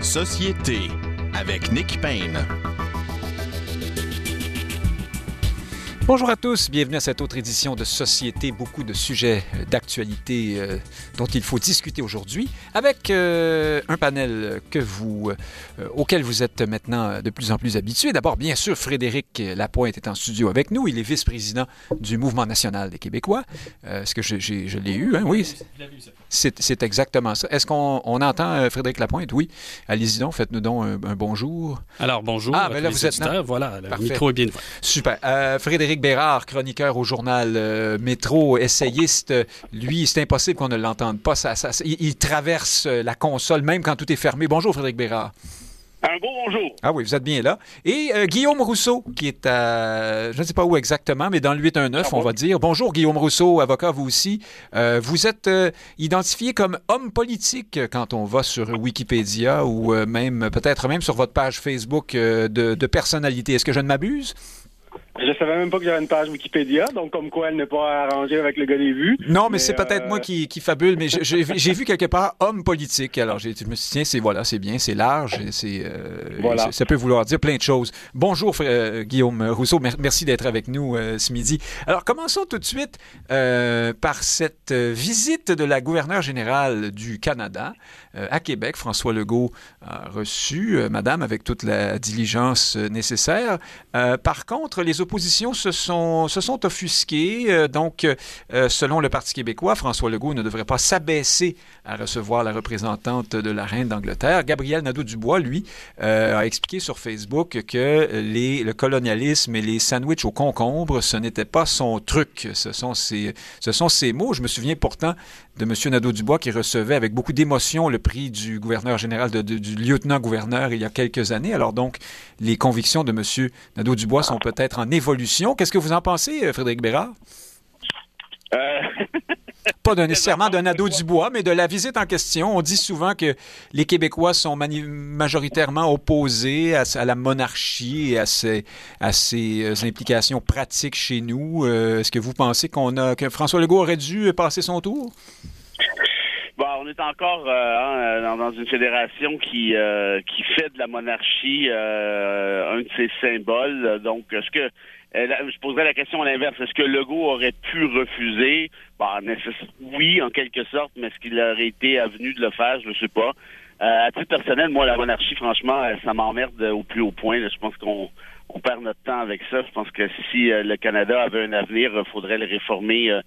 Société avec Nick Payne. Bonjour à tous, bienvenue à cette autre édition de Société. Beaucoup de sujets d'actualité euh, dont il faut discuter aujourd'hui avec euh, un panel que vous, euh, auquel vous êtes maintenant de plus en plus habitués. D'abord, bien sûr, Frédéric Lapointe est en studio avec nous. Il est vice-président du Mouvement national des Québécois. Est-ce que je, je l'ai eu? Hein? Oui. C'est exactement ça. Est-ce qu'on on entend Frédéric Lapointe? Oui. Allez-y donc, faites-nous donc un, bonjour. Alors, bonjour. Ah, ben là, vous êtes là. Voilà, le micro est bien Super. Frédéric Bérard, chroniqueur au journal euh, Métro, essayiste, lui, c'est impossible qu'on ne l'entende pas. Ça, il, traverse euh, la console même quand tout est fermé. Bonjour Frédéric Bérard. Un beau bonjour. Ah oui, vous êtes bien là. Et euh, Guillaume Rousseau, qui est à, je ne sais pas où exactement, mais dans le 819, on va dire. Bonjour Guillaume Rousseau, avocat vous aussi. vous êtes identifié comme homme politique quand on va sur Wikipédia ou même peut-être même sur votre page Facebook de, de personnalité. Est-ce que je ne m'abuse? Je savais même pas que j'avais une page Wikipédia, donc comme quoi elle n'est pas arrangée avec le gars des vues. Non, mais, c'est peut-être euh, moi qui, fabule, mais j'ai vu quelque part homme politique. Alors je me suis dit, tiens, c'est voilà, c'est bien, c'est large, c'est euh, ça peut vouloir dire plein de choses. Bonjour euh, Guillaume Rousseau, merci d'être avec nous ce midi. Alors commençons tout de suite par cette visite de la gouverneure générale du Canada à Québec. François Legault a reçu Madame avec toute la diligence nécessaire. par contre, les oppositions se sont, se sont offusquées. Euh, donc, euh, selon le Parti québécois, François Legault ne devrait pas s'abaisser à recevoir la représentante de la reine d'Angleterre. Gabriel Nadeau-Dubois, lui, euh, a expliqué sur Facebook que le colonialisme et les sandwichs au concombre, ce n'était pas son truc. Ce sont ses, ce sont ses mots. Je me souviens pourtant de M. Nadeau-Dubois qui recevait avec beaucoup d'émotion le prix du gouverneur général, du lieutenant-gouverneur il y a quelques années. Alors donc, les convictions de M. Nadeau-Dubois sont peut-être en évolution. Qu'est-ce que vous en pensez, euh, Frédéric Bérard? Euh... Pas nécessairement d'un ado du bois, mais de la visite en question. On dit souvent que les Québécois sont majoritairement opposés à, la monarchie et à ses, à ses, euh, implications pratiques chez nous. Euh, est-ce que vous pensez qu'on a que François Legault aurait dû passer son tour? Bon, on est encore euh, hein, dans, une fédération qui qui fait de la monarchie un de ses symboles. Donc, est-ce que euh, je poserais la question à l'inverse. Est-ce que Legault aurait pu refuser? Bah, oui, en quelque sorte, mais est-ce qu'il aurait été avenu de le faire? Je ne sais pas. Euh, à titre personnel, moi, la monarchie, franchement, euh, ça m'emmerde au plus haut point. Je pense qu'on perd notre temps avec ça. Je pense que si le Canada avait un avenir, il faudrait le réformer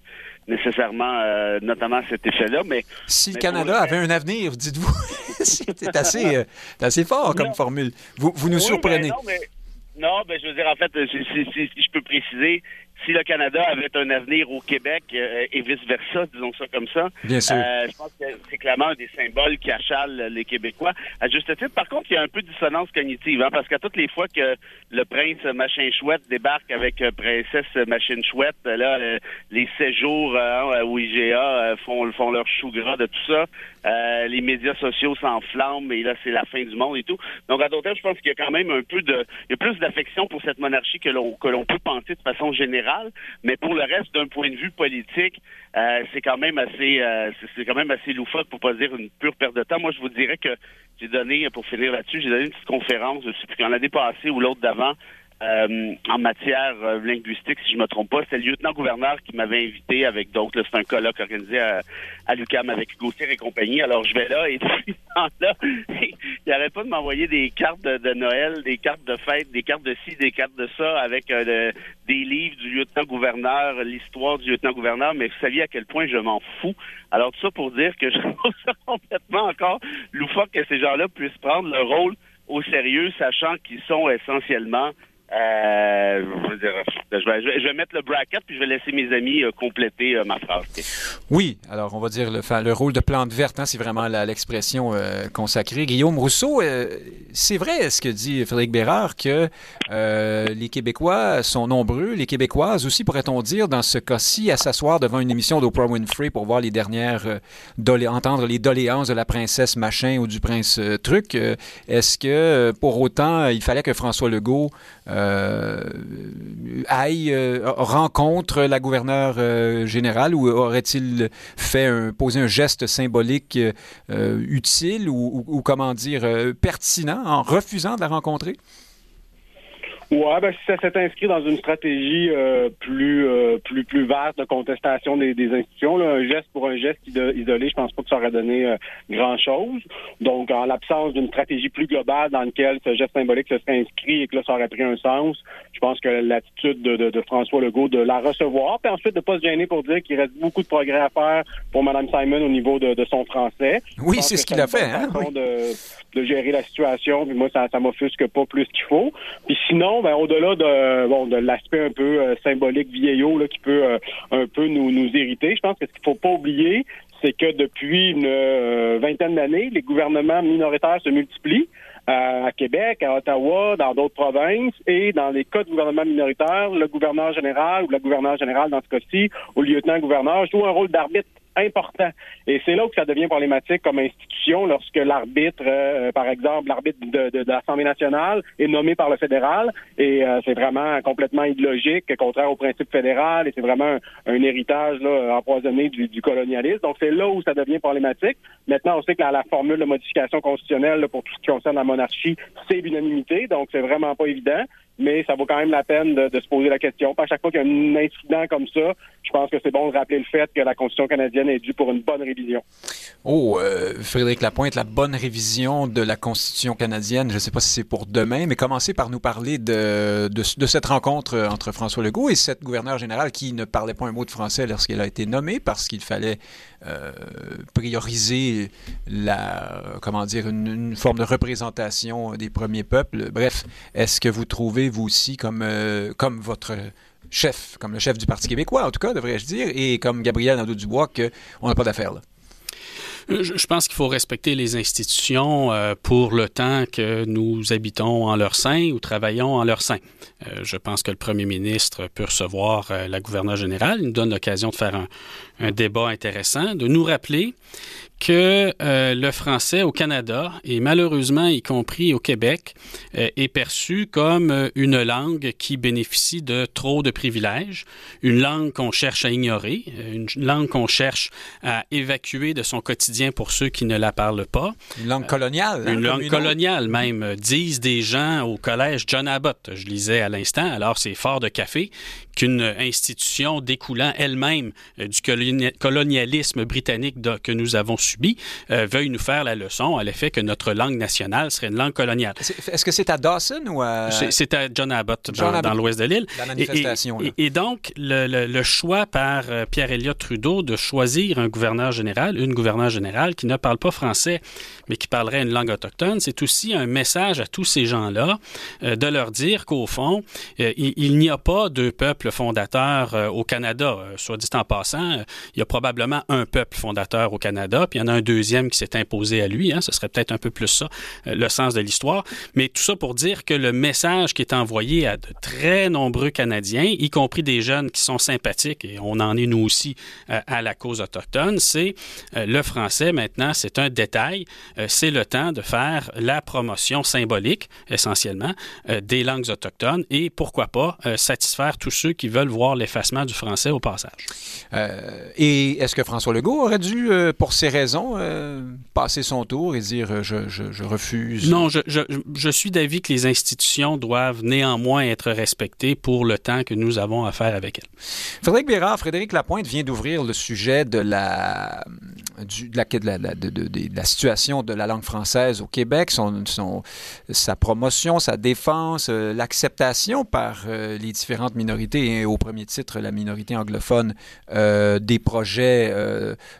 nécessairement, notamment cet effet-là. Mais si le Canada avait un avenir, dites-vous, c'est assez, assez fort comme formule. Vous, vous nous surprenez. Non, ben je veux dire, en fait, si, je peux préciser, si le Canada avait un avenir au Québec euh, et vice-versa, disons ça comme ça, Bien sûr. Euh, je pense que c'est clairement un des symboles qui achalent les Québécois. À juste titre, par contre, il y a un peu de dissonance cognitive, hein, parce qu'à toutes les fois que le prince machin chouette débarque avec euh, princesse machine chouette, là, les séjours hein, au IGA font, font leur chou gras de tout ça. les médias sociaux s'enflamment et là, c'est la fin du monde et tout. Donc, à d'autres je pense qu'il y a quand même un peu de... Il y a plus d'affection pour cette monarchie que l'on que l'on peut penser de façon générale mais pour le reste, d'un point de vue politique, euh, c'est quand même assez, euh, c'est quand même assez loufoque pour pas dire une pure perte de temps. Moi, je vous dirais que j'ai donné, pour finir là-dessus, j'ai donné une petite conférence, quand l'année passée ou l'autre d'avant, euh, en matière euh, linguistique, si je me trompe pas. C'est le lieutenant-gouverneur qui m'avait invité avec d'autres. C'est un colloque organisé à, à l'UQAM avec Gauthier et compagnie. Alors, je vais là et depuis ce là il arrête pas de m'envoyer des cartes de, Noël, des cartes de fête, des cartes de ci, des cartes de ça, avec euh, des livres du lieutenant-gouverneur, l'histoire du lieutenant-gouverneur. Mais vous saviez à quel point je m'en fous. Alors, tout ça pour dire que je trouve complètement encore loufoque que ces gens-là puissent prendre le rôle au sérieux, sachant qu'ils sont essentiellement euh, je, vais, mettre le bracket puis je vais laisser mes amis euh, compléter euh, ma phrase. Oui, alors on va dire le, le rôle de plante verte, hein, c'est vraiment l'expression consacrée. Guillaume Rousseau, c'est vrai ce que dit Frédéric Bérard que les Québécois sont nombreux, les Québécoises aussi, pourrait-on dire, dans ce cas-ci, à s'asseoir devant une émission d'Oprah Winfrey pour voir les dernières, entendre les doléances de la princesse machin ou du prince truc. Est-ce que pour autant il fallait que François Legault aille, rencontre la gouverneure générale ou aurait-il fait un, posé un geste symbolique utile ou, comment dire, pertinent en refusant de la rencontrer? Ouais, ben, si ça s'est inscrit dans une stratégie euh, plus euh, plus plus vaste de contestation des, des institutions, là, un geste pour un geste isolé, je pense pas que ça aurait donné euh, grand chose. Donc, en l'absence d'une stratégie plus globale dans laquelle ce geste symbolique se serait inscrit et que là, ça aurait pris un sens, je pense que l'attitude de, de, de, François Legault de la recevoir, puis ensuite de pas se gêner pour dire qu'il reste beaucoup de progrès à faire pour Mme Simon au niveau de, de son français. Oui, c'est ce qu'il a fait. Hein? De, de gérer la situation. Puis moi, ça, ça m'offusque pas plus qu'il faut. Puis sinon, ben, au-delà de l'aspect un peu euh, symbolique vieillot qui peut euh, un peu nous, nous irriter, je pense que ce qu'il faut pas oublier, c'est que depuis une euh, vingtaine d'années, les gouvernements minoritaires se multiplient à Québec, à Ottawa, dans d'autres provinces, et dans les cas de gouvernement minoritaire, le gouverneur général ou la gouverneure générale dans ce cas-ci, ou le lieutenant-gouverneur joue un rôle d'arbitre important. Et c'est là où ça devient problématique comme institution lorsque l'arbitre, euh, par exemple, l'arbitre de, de, l'Assemblée nationale est nommé par le fédéral et euh, c'est vraiment complètement idéologique, contraire au principe fédéral et c'est vraiment un, héritage là, empoisonné du, du colonialisme. Donc c'est là où ça devient problématique. Maintenant, on sait que la, la formule de modification constitutionnelle pour tout ce qui concerne la monarchie, c'est l'unanimité, donc c'est vraiment pas évident mais ça vaut quand même la peine de, se poser la question. À chaque fois qu'il y a un incident comme ça, je pense que c'est bon de rappeler le fait que la Constitution canadienne est due pour une bonne révision. Oh, euh, Frédéric Lapointe, la bonne révision de la Constitution canadienne, je ne sais pas si c'est pour demain, mais commencez par nous parler de, de, cette rencontre entre François Legault et cette gouverneure générale qui ne parlait pas un mot de français lorsqu'elle a été nommée parce qu'il fallait euh, prioriser la, comment dire, une, forme de représentation des premiers peuples. Bref, est-ce que vous trouvez, vous aussi, comme, euh, comme votre chef, comme le chef du Parti québécois, en tout cas, devrais-je dire, et comme Gabriel Nadeau-Dubois, qu'on n'a pas d'affaires là? Je, pense qu'il faut respecter les institutions euh, pour le temps que nous habitons en leur sein ou travaillons en leur sein. Euh, je pense que le premier ministre peut recevoir euh, la gouverneure générale. Il nous donne l'occasion de faire un, un débat intéressant, de nous rappeler que euh, le français au Canada, et malheureusement y compris au Québec, euh, est perçu comme euh, une langue qui bénéficie de trop de privilèges, une langue qu'on cherche à ignorer, une langue qu'on cherche à évacuer de son quotidien pour ceux qui ne la parlent pas. Une langue coloniale. Hein, une langue coloniale même, disent des gens au collège John Abbott, je lisais à l'instant, alors c'est fort de café, qu'une institution découlant elle-même du colonialisme britannique que nous avons subi euh, veuille nous faire la leçon à l'effet que notre langue nationale serait une langue coloniale. Est-ce que c'est à Dawson ou à... C'est à John Abbott, dans, l'ouest de l'île. La manifestation. Et, donc, le, choix par euh, Pierre-Éliott Trudeau de choisir un gouverneur général, une gouverneure générale qui ne parle pas français, mais qui parlerait une langue autochtone, c'est aussi un message à tous ces gens-là euh, de leur dire qu'au fond, il, il n'y a pas de peuple fondateur au Canada. soit dit en passant, il y a probablement un peuple fondateur au Canada, puis il y en a un deuxième qui s'est imposé à lui. Hein, ce serait peut-être un peu plus ça, euh, le sens de l'histoire. Mais tout ça pour dire que le message qui est envoyé à de très nombreux Canadiens, y compris des jeunes qui sont sympathiques, et on en est nous aussi euh, à la cause autochtone, c'est euh, le français maintenant, c'est un détail. c'est le temps de faire la promotion symbolique, essentiellement, des langues autochtones et pourquoi pas satisfaire tous ceux qui veulent voir l'effacement du français au passage. Et est-ce que François Legault aurait dû, pour ces raisons, euh, passer son tour et dire euh, je, refuse? Non, je, je, suis d'avis que les institutions doivent néanmoins être respectées pour le temps que nous avons à faire avec elles. Frédéric Bérard, Frédéric Lapointe vient d'ouvrir le sujet de la, du, de, la, de, de, la, situation de la langue française au Québec, son, son sa promotion, sa défense, euh, l'acceptation par les différentes minorités, et au premier titre la minorité anglophone, des projets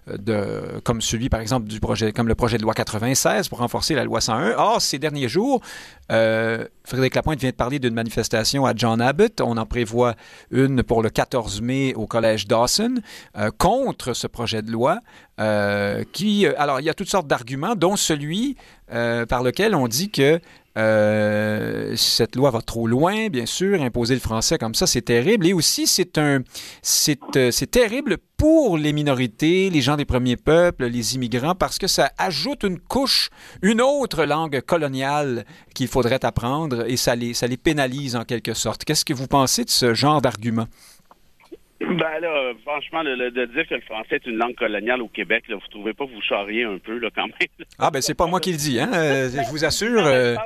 de, comme celui par exemple, du projet, comme le projet de loi 96 pour renforcer la loi 101. Or, ces derniers jours, euh, Frédéric Lapointe vient de parler d'une manifestation à John Abbott. On en prévoit une pour le 14 mai au Collège Dawson euh, contre ce projet de loi. Euh, qui, alors, il y a toutes sortes d'arguments, dont celui par lequel on dit que euh, cette loi va trop loin, bien sûr. Imposer le français comme ça, c'est terrible. Et aussi, c'est un, c'est, euh, c'est terrible pour les minorités, les gens des premiers peuples, les immigrants, parce que ça ajoute une couche, une autre langue coloniale qu'il faudrait apprendre et ça les, ça les pénalise en quelque sorte. Qu'est-ce que vous pensez de ce genre d'argument? Ben là, franchement, de dire que le français est une langue coloniale au Québec, là, vous trouvez pas que vous charriez un peu, là, quand même? Ah, ben c'est pas moi qui le dis, hein? Euh, je vous assure. Euh,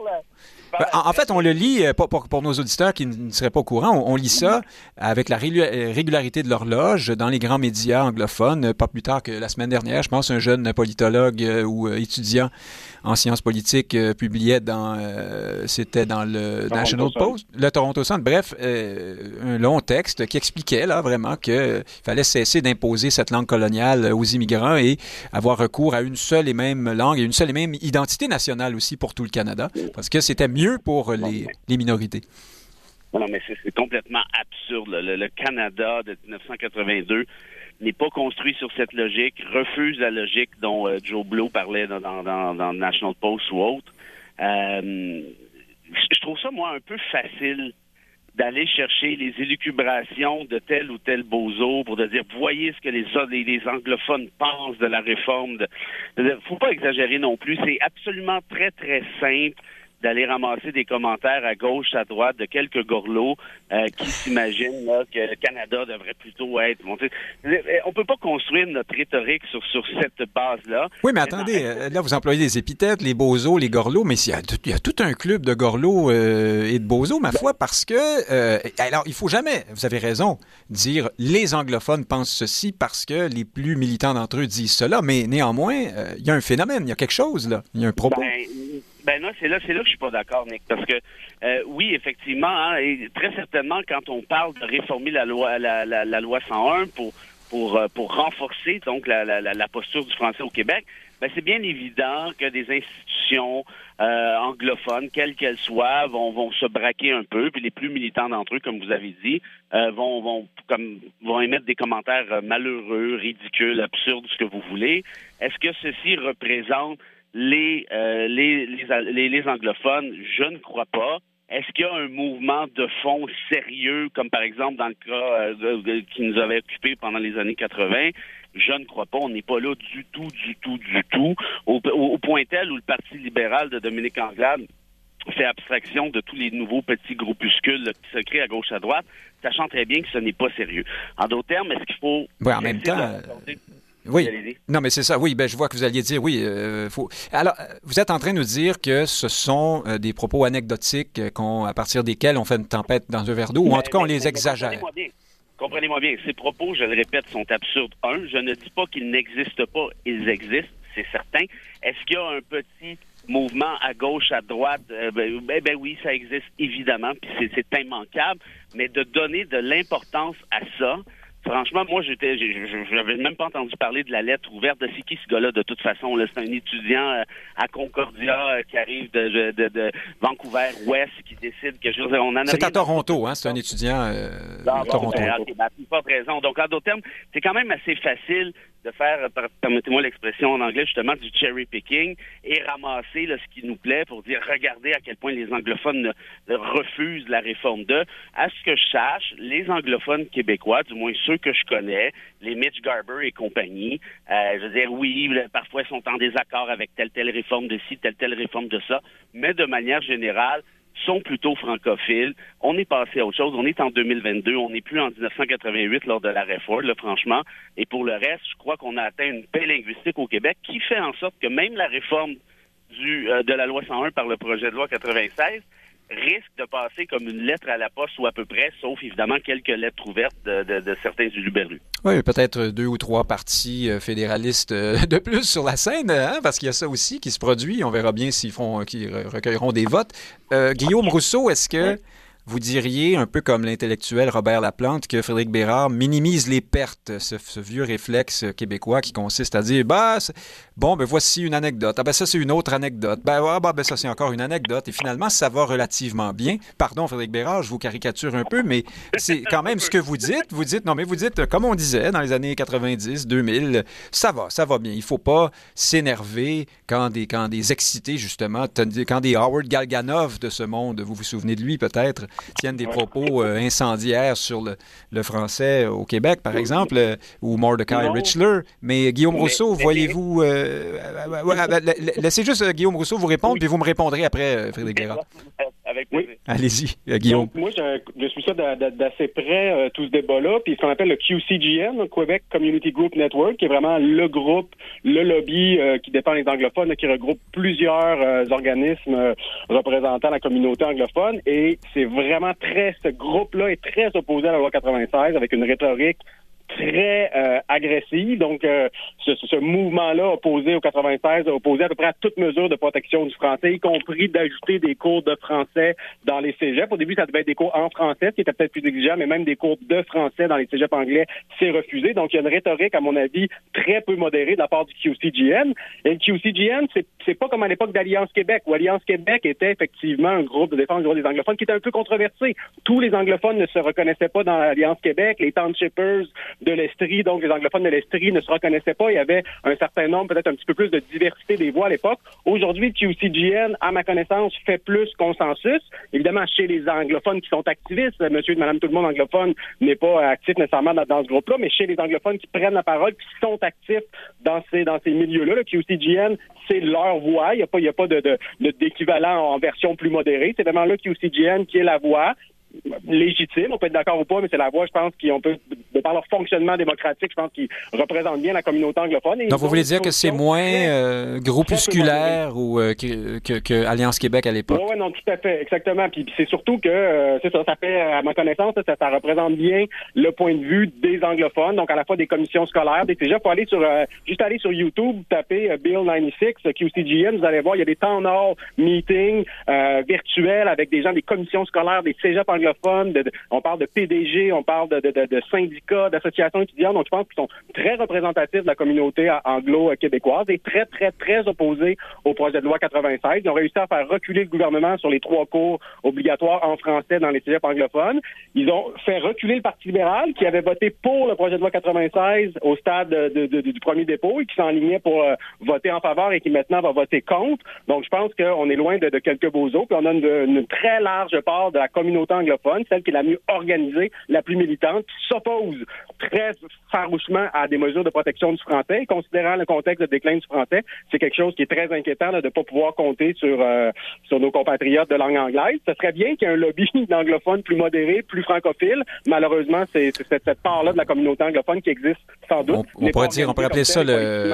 ben, en, fait, on le lit, euh, pour, pour, nos auditeurs qui ne seraient pas au courant, on, lit ça avec la régularité de l'horloge dans les grands médias anglophones. Pas plus tard que la semaine dernière, je pense, un jeune politologue ou étudiant en sciences politiques publiait dans, c'était dans le National Post, le Toronto Sun, bref, un long texte qui expliquait là vraiment qu'il fallait cesser d'imposer cette langue coloniale aux immigrants et avoir recours à une seule et même langue et une seule et même identité nationale aussi pour tout le Canada, parce que c'était mieux pour les, minorités. Non, mais c'est complètement absurde. Le, Canada de 1982 n'est pas construit sur cette logique, refuse la logique dont euh, Joe Blow parlait dans, dans, dans, National Post ou autre. Euh, je trouve ça, moi, un peu facile d'aller chercher les élucubrations de tel ou tel bozo pour de dire voyez ce que les, les, anglophones pensent de la réforme. Il ne faut pas exagérer non plus. C'est absolument très, très simple d'aller ramasser des commentaires à gauche, à droite de quelques gorlots euh, qui s'imaginent que le Canada devrait plutôt être monté. On peut pas construire notre rhétorique sur, sur cette base-là. Oui, mais attendez, euh, là, vous employez des épithètes, les bozos, les gorlots, mais il y, a tout, un club de gorlots euh, et de bozos, ma foi, parce que... alors, il faut jamais, vous avez raison, dire les anglophones pensent ceci parce que les plus militants d'entre eux disent cela, mais néanmoins, il y a un phénomène, il y a quelque chose, là, il y a un propos. Ben, ben non, c'est là, c'est là que je suis pas d'accord, Nick, parce que euh, oui, effectivement, hein, et très certainement, quand on parle de réformer la loi, la, la, loi 101 pour pour euh, pour renforcer donc la, la, la posture du français au Québec, ben c'est bien évident que des institutions euh, anglophones, quelles qu'elles soient, vont, vont se braquer un peu, puis les plus militants d'entre eux, comme vous avez dit, euh, vont, vont, comme, vont émettre des commentaires malheureux, ridicules, absurdes, ce que vous voulez. Est-ce que ceci représente les, euh, les, les, les, anglophones, je ne crois pas. Est-ce qu'il y a un mouvement de fond sérieux, comme par exemple dans le cas euh, qui nous avait occupé pendant les années 80? Je ne crois pas. On n'est pas là du tout, du tout, du tout. Au, point tel où le Parti libéral de Dominique Anglade fait abstraction de tous les nouveaux petits groupuscules qui se créent à gauche à droite, sachant très bien que ce n'est pas sérieux. En d'autres termes, est-ce qu'il faut... Oui, en même temps... Oui. Non, mais c'est ça. Oui, ben, je vois que vous alliez dire oui. Euh, faut... Alors, vous êtes en train de nous dire que ce sont euh, des propos anecdotiques euh, à partir desquels on fait une tempête dans un verre d'eau, ou en tout cas on les exagère. Comprenez-moi bien. Ces propos, je le répète, sont absurdes. Un, je ne dis pas qu'ils n'existent pas. Ils existent, c'est certain. Est-ce qu'il y a un petit mouvement à gauche, à droite, ben, ben, ben, oui, ça existe évidemment, puis c'est immanquable, mais de donner de l'importance à ça, Franchement, moi, j'étais, j'avais même pas entendu parler de la lettre ouverte de c'est qui ce gars-là de toute façon. C'est un étudiant euh, à Concordia euh, qui arrive de, de, de, Vancouver Ouest qui décide que je on en C'est à Toronto, hein? C'est un étudiant euh, à Toronto. Ben, pas raison. Donc, en d'autres termes, c'est quand même assez facile de faire, permettez-moi l'expression en anglais, justement, du cherry picking et ramasser là, ce qui nous plaît pour dire, regardez à quel point les anglophones refusent la réforme de. À ce que je sache, les anglophones québécois, du moins ceux que je connais, les Mitch Garber et compagnie, euh, je veux dire, oui, parfois ils sont en désaccord avec telle, telle réforme de ci, telle, telle réforme de ça, mais de manière générale, sont plutôt francophiles. On est passé à autre chose. On est en 2022. On n'est plus en 1988 lors de la réforme, là, franchement. Et pour le reste, je crois qu'on a atteint une paix linguistique au Québec qui fait en sorte que même la réforme du, euh, de la loi 101 par le projet de loi 96 risque de passer comme une lettre à la poste ou à peu près, sauf évidemment quelques lettres ouvertes de, de, certains uluberlus. Oui, peut-être deux ou trois partis euh, fédéralistes euh, de plus sur la scène, hein, parce qu'il y a ça aussi qui se produit. On verra bien s'ils font, qu'ils recueilleront des votes. Euh, Guillaume Rousseau, est-ce que vous diriez, un peu comme l'intellectuel Robert Laplante, que Frédéric Bérard minimise les pertes, ce, vieux réflexe québécois qui consiste à dire, bah, bon, ben voici une anecdote. Ah ben ça, c'est une autre anecdote. Ben, ah, ben ça, c'est encore une anecdote. Et finalement, ça va relativement bien. Pardon, Frédéric Bérard, je vous caricature un peu, mais c'est quand même ce que vous dites. Vous dites, non, mais vous dites, comme on disait dans les années 90, 2000, ça va, ça va bien. Il faut pas s'énerver quand des, quand des excités, justement, quand des Howard Galganov de ce monde, vous vous souvenez de lui peut-être, tiennent des propos euh, incendiaires sur le, français au Québec, par exemple, euh, ou Mordecai Richler. Mais Guillaume Rousseau, voyez-vous... Euh, laissez juste Guillaume Rousseau vous répondre, puis vous me répondrez après, Frédéric Guérard. Oui. Allez-y, Guillaume. moi, je, suis ça d'assez près, tout ce débat-là. Puis ce qu'on appelle le QCGN, Quebec Community Group Network, qui est vraiment le groupe, le lobby qui dépend des anglophones, qui regroupe plusieurs organismes représentant la communauté anglophone. Et c'est vraiment très, ce groupe-là est très opposé à la loi 96 avec une rhétorique très euh, agressive. Donc, euh, ce, ce mouvement-là opposé au 96 opposé à peu près à toute mesure de protection du français, y compris d'ajouter des cours de français dans les cégeps. Au début, ça devait être des cours en français, ce qui était peut-être plus exigeant, mais même des cours de français dans les cégeps anglais, c'est refusé. Donc, il y a une rhétorique, à mon avis, très peu modérée de la part du QCGN. Et le QCGN, c'est, pas comme à l'époque d'Alliance Québec, où Alliance Québec était effectivement un groupe de défense des droits des anglophones qui était un peu controversé. Tous les anglophones ne se reconnaissaient pas dans l'Alliance Québec. Les townshippers de l'Estrie, donc les anglophones de l'Estrie ne se reconnaissaient pas. Il y avait un certain nombre, peut-être un petit peu plus de diversité des voix à l'époque. Aujourd'hui, QCGN, à ma connaissance, fait plus consensus. Évidemment, chez les anglophones qui sont activistes, monsieur et madame tout le monde anglophone n'est pas actif nécessairement dans, ce groupe-là, mais chez les anglophones qui prennent la parole, qui sont actifs dans ces, dans ces milieux-là, le QCGN, c'est leur voix. Il n'y a pas, il y a pas de, d'équivalent en version plus modérée. C'est vraiment là QCGN qui est la voix légitime, on peut être d'accord ou pas, mais c'est la voie, je pense, qui on peut, de par leur fonctionnement démocratique, je pense qu'ils représentent bien la communauté anglophone. Donc, vous voulez dire que c'est moins euh, groupusculaire ou euh, que, que, Alliance Québec à l'époque? Oui, ouais, non, tout à fait, exactement. Puis, c'est surtout que, euh, c'est ça, ça fait, à ma connaissance, ça, ça, représente bien le point de vue des anglophones, donc à la fois des commissions scolaires, des déjà, faut aller sur, juste aller sur YouTube, taper Bill 96, QCGN, vous allez voir, il y a des temps nord meetings virtuels avec des gens des commissions scolaires, des cégeps anglophones on parle de PDG, on parle de, syndicats, d'associations étudiantes. Donc, je pense qu'ils sont très représentatifs de la communauté anglo-québécoise et très, très, très opposés au projet de loi 96. Ils ont réussi à faire reculer le gouvernement sur les trois cours obligatoires en français dans les cégeps anglophones. Ils ont fait reculer le Parti libéral qui avait voté pour le projet de loi 96 au stade du premier dépôt et qui s'enlignait pour euh, voter en faveur et qui maintenant va voter contre. Donc, je pense qu'on est loin de, quelques beaux os. Puis on a une, une très large part de la communauté anglophone celle qui est la mieux organisée, la plus militante, qui s'oppose très farouchement à des mesures de protection du français. Et considérant le contexte de déclin du français, c'est quelque chose qui est très inquiétant de ne pas pouvoir compter sur, euh, sur nos compatriotes de langue anglaise. Ce serait bien qu'il y ait un lobby d'anglophones plus modéré, plus francophile. Malheureusement, c'est cette, part-là de la communauté anglophone qui existe sans doute. On, pourrait dire, on pourrait appeler ça le,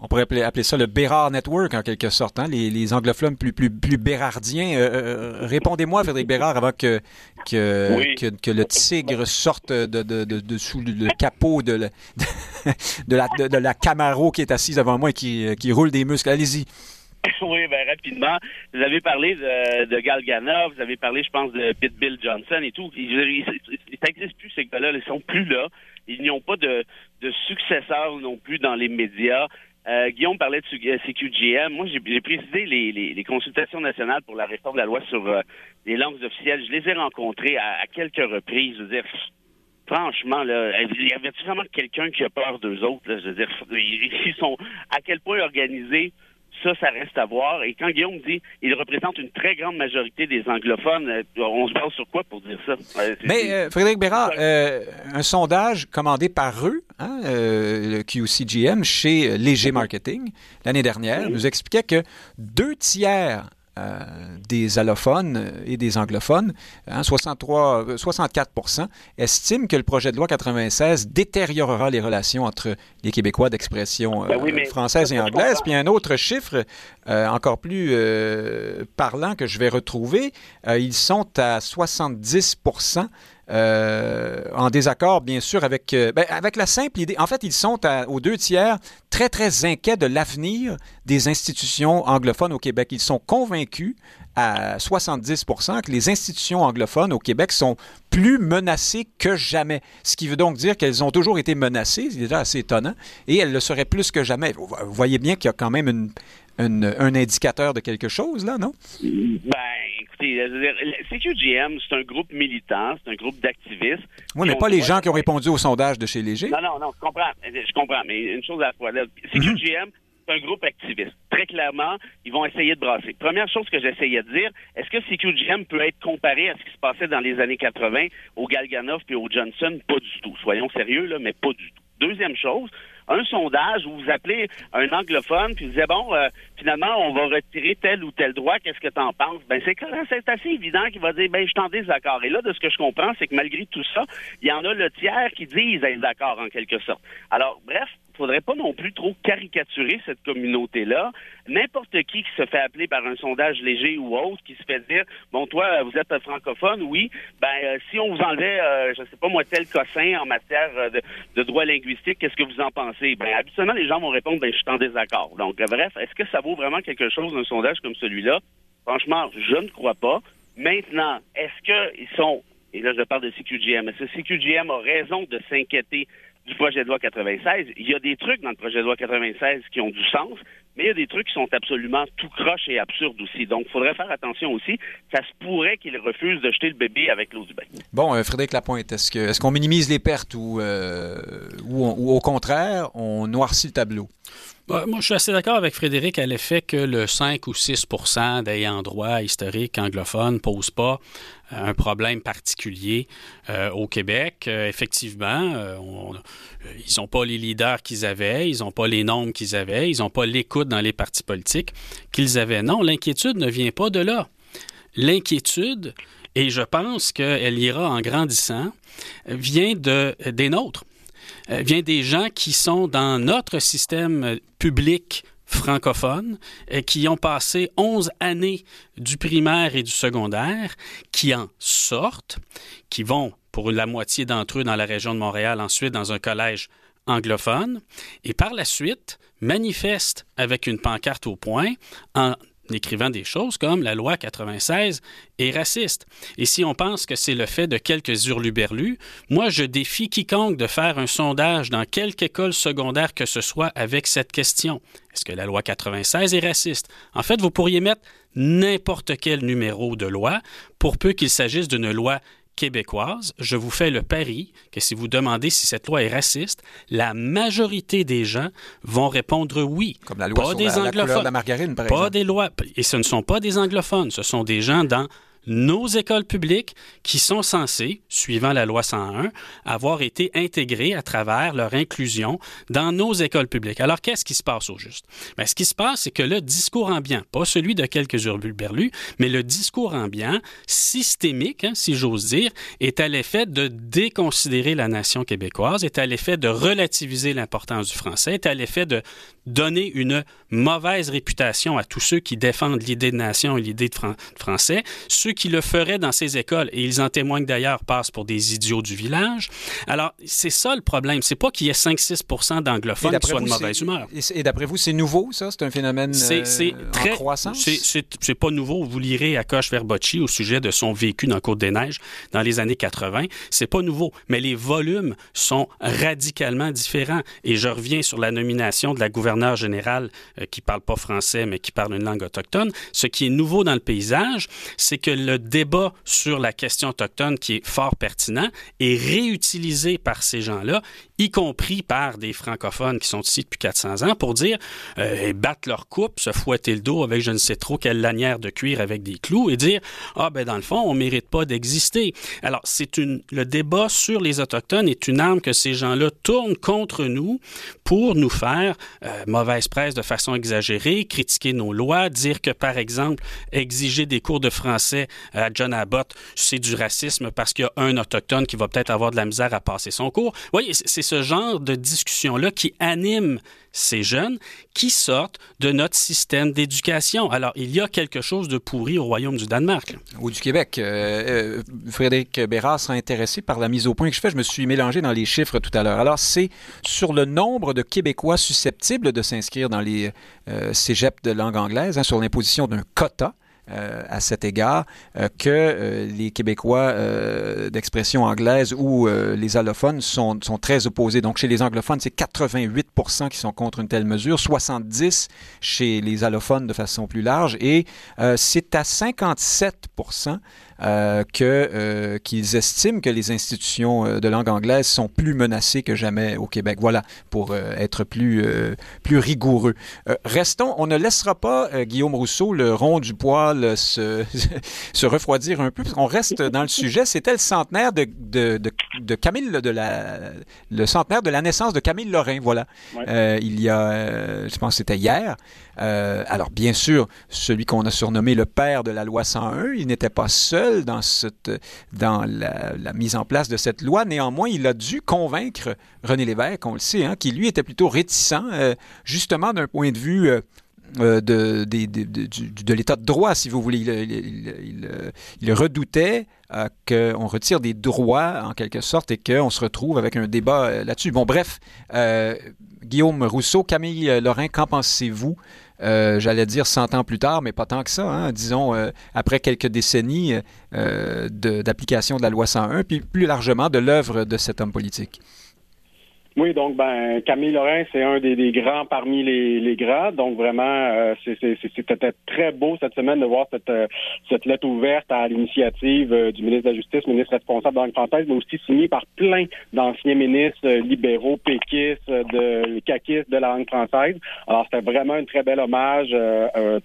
on pourrait appeler, ça le Bérard Network en quelque sorte, hein? les, anglophones plus plus plus bérardiens. Euh, euh, répondez-moi, Frédéric Bérard, avant que que, que, le tigre sorte de, de, de, le capot de, la, Camaro qui est assise devant moi et qui, qui roule des muscles. Allez-y. Oui, ben rapidement. Vous avez parlé de, de Galgana, vous avez parlé, je pense, de Pete Bill Johnson et tout. Ils n'existent plus, ces gars-là. Ils sont plus là. Ils n'y ont pas de, successeurs non plus dans les médias. Euh, Guillaume parlait de CQGM. Moi, j'ai précisé les, consultations nationales pour la réforme de la loi sur euh, les langues officielles. Je les ai rencontrées à, quelques reprises. Je veux dire, franchement, là, y avait-il vraiment quelqu'un qui a peur d'eux autres? Je veux dire, ils sont à quel point organisés ça, ça reste à voir. Et quand Guillaume dit il représente une très grande majorité des anglophones, euh, on se base sur quoi pour dire ça? Mais euh, Frédéric Bérard, euh, un sondage commandé par eux, hein, le QCGM, chez Léger Marketing, l'année dernière, nous expliquait que deux tiers euh, des allophones et des anglophones, 63, 64 euh, estiment que le projet de loi 96 détériorera les relations entre les Québécois d'expression ben euh, française et anglaise. Puis un autre chiffre encore plus parlant que je vais retrouver, ils sont à 70 euh, en désaccord, bien sûr, avec, euh, ben, avec la simple idée. En fait, ils sont aux deux tiers très, très inquiets de l'avenir des institutions anglophones au Québec. Ils sont convaincus à 70% que les institutions anglophones au Québec sont plus menacées que jamais. Ce qui veut donc dire qu'elles ont toujours été menacées, c'est déjà assez étonnant, et elles le seraient plus que jamais. Vous voyez bien qu'il y a quand même un indicateur de quelque chose, là, non? Ben, écoutez, CQGM, c'est un groupe militant, c'est un groupe d'activistes. Oui, mais pas les gens qui ont répondu au sondage de chez Léger. Non, non, non, je comprends. Je comprends, mais une chose à la fois. CQGM, c'est un groupe activiste. Très clairement, ils vont essayer de brasser. Première chose que j'essayais de dire, est-ce que CQGM peut être comparé à ce qui se passait dans les années 80 au Galganov et au Johnson? Pas du tout. Soyons sérieux, là, mais pas du tout. Deuxième chose, un sondage où vous appelez un anglophone puis vous dites bon euh, finalement on va retirer tel ou tel droit qu'est-ce que tu en penses? Ben c'est c'est assez évident qu'il va dire ben je t'en désaccord. Et là de ce que je comprends c'est que malgré tout ça il y en a le tiers qui disent être d'accord en quelque sorte. Alors bref faudrait pas non plus trop caricaturer cette communauté-là. N'importe qui qui se fait appeler par un sondage léger ou autre, qui se fait dire, bon, toi, vous êtes francophone, oui, ben, euh, si on vous enlevait, euh, je sais pas moi, tel cossin en matière euh, de, droit linguistique, qu'est-ce que vous en pensez? Ben, habituellement, les gens vont répondre, ben, je suis en désaccord. Donc, bref, est-ce que ça vaut vraiment quelque chose, un sondage comme celui-là? Franchement, je ne crois pas. Maintenant, est-ce qu'ils sont, et là, je parle de CQGM, est-ce que CQGM a raison de s'inquiéter du projet de loi 96. Il y a des trucs dans le projet de loi 96 qui ont du sens, mais il y a des trucs qui sont absolument tout croche et absurdes aussi. Donc, il faudrait faire attention aussi. Ça se pourrait qu'ils refusent de jeter le bébé avec l'eau du bain. Bon, euh, Frédéric Lapointe, est-ce qu'on est qu'on minimise les pertes ou, euh, ou, au contraire, on noircit le tableau? Bah, moi, je suis assez d'accord avec Frédéric à l'effet que le 5 ou 6% d'ayant droit historique anglophone ne pose pas euh, un problème particulier euh, au Québec. Euh, effectivement, ils n'ont pas les leaders qu'ils avaient, ils n'ont pas les nombres qu'ils avaient, ils n'ont pas l'écoute dans les partis politiques qu'ils avaient. Non, l'inquiétude ne vient pas de là. L'inquiétude, et je pense qu'elle ira en grandissant, vient de, des nôtres. Euh, vient des gens qui sont dans notre système public francophone, euh, qui ont passé 11 années du primaire et du secondaire, qui en sortent, qui vont pour la moitié d'entre eux dans la région de Montréal, ensuite dans un collège anglophone, et par la suite manifestent avec une pancarte au poing en écrivant des choses comme la loi 96 est raciste. Et si on pense que c'est le fait de quelques hurluberlus, moi je défie quiconque de faire un sondage dans quelque école secondaire que ce soit avec cette question. Est-ce que la loi 96 est raciste? En fait, vous pourriez mettre n'importe quel numéro de loi pour peu qu'il s'agisse d'une loi québécoise, je vous fais le pari que si vous demandez si cette loi est raciste, la majorité des gens vont répondre oui. Comme la loi pas sur des la, anglophones. de la margarine, par pas des lois. Et ce ne sont pas des anglophones, ce sont des gens dans nos écoles publiques qui sont censées, suivant la loi 101, avoir été intégrées à travers leur inclusion dans nos écoles publiques. Alors, qu'est-ce qui se passe au juste? Bien, ce qui se passe, c'est que le discours ambiant, pas celui de quelques berlus, mais le discours ambiant systémique, hein, si j'ose dire, est à l'effet de déconsidérer la nation québécoise, est à l'effet de relativiser l'importance du français, est à l'effet de donner une mauvaise réputation à tous ceux qui défendent l'idée de nation et l'idée de, français, ceux qui le feraient dans ces écoles, et ils en témoignent d'ailleurs, passent pour des idiots du village. Alors, c'est ça le problème. C'est pas qu'il y ait 5-6 d'anglophones qui soient de mauvaise humeur. Et d'après vous, c'est nouveau, ça? C'est un phénomène c'est, euh, très, en croissance? C'est, pas nouveau. Vous lirez à Coche Verbocci au sujet de son vécu dans Côte-des-Neiges dans les années 80. C'est pas nouveau, mais les volumes sont radicalement différents. Et je reviens sur la nomination de la gouverneure général euh, qui parle pas français, mais qui parle une langue autochtone. Ce qui est nouveau dans le paysage, c'est que le débat sur la question autochtone, qui est fort pertinent, est réutilisé par ces gens-là, y compris par des francophones qui sont ici depuis 400 ans, pour dire, euh, battre leur coupe, se fouetter le dos avec je ne sais trop quelle lanière de cuir avec des clous et dire, ah ben dans le fond, on mérite pas d'exister. Alors, c'est une, le débat sur les Autochtones est une arme que ces gens-là tournent contre nous pour nous faire euh, mauvaise presse de façon exagérée, critiquer nos lois, dire que, par exemple, exiger des cours de français à John Abbott, c'est du racisme parce qu'il y a un Autochtone qui va peut-être avoir de la misère à passer son cours. C'est ce genre de discussion-là qui anime ces jeunes qui sortent de notre système d'éducation. Alors, il y a quelque chose de pourri au Royaume du Danemark. Ou du Québec. Euh, euh, Frédéric Bérard sera intéressé par la mise au point que je fais. Je me suis mélangé dans les chiffres tout à l'heure. Alors, c'est sur le nombre de Québécois susceptibles de s'inscrire dans les euh, cégeps de langue anglaise, hein, sur l'imposition d'un quota. Euh, à cet égard euh, que euh, les Québécois d'expression anglaise ou les allophones sont, sont, très opposés. Donc, chez les anglophones, c'est 88% qui sont contre une telle mesure, 70% chez les allophones de façon plus large, et c'est à 57 euh, que, euh, qu'ils estiment que les institutions euh, de langue anglaise sont plus menacées que jamais au Québec. Voilà, pour être plus, plus rigoureux. restons, on ne laissera pas Guillaume Rousseau, le rond du poil, se, se refroidir un peu. On reste dans le sujet. C'était le centenaire de, de, de, Camille, de la, le centenaire de la naissance de Camille Lorrain. Voilà. il y a, je pense que c'était hier. alors, bien sûr, celui qu'on a surnommé le père de la loi 101, il n'était pas seul dans, cette, dans la, mise en place de cette loi. Néanmoins, il a dû convaincre René Lévesque, on le sait, hein, qui lui était plutôt réticent, euh, justement d'un point de vue euh, euh, de, l'état de droit, si vous voulez. Il, redoutait qu'on retire des droits, en quelque sorte, et qu'on se retrouve avec un débat là-dessus. Bon, bref, Guillaume Rousseau, Camille Lorrain, qu'en pensez-vous euh, j'allais dire 100 ans plus tard, mais pas tant que ça, hein, disons euh, après quelques décennies euh, d'application de, la loi 101, puis plus largement de l'œuvre de cet homme politique. Oui, donc ben Camille Lorrain, c'est un des, grands parmi les, les grands. Donc vraiment, euh, c'était très beau cette semaine de voir cette, euh, cette lettre ouverte à l'initiative euh, du ministre de la Justice, ministre responsable de la langue française, mais aussi signée par plein d'anciens ministres libéraux, péquistes, de caquistes de la langue française. Alors c'était vraiment un très bel hommage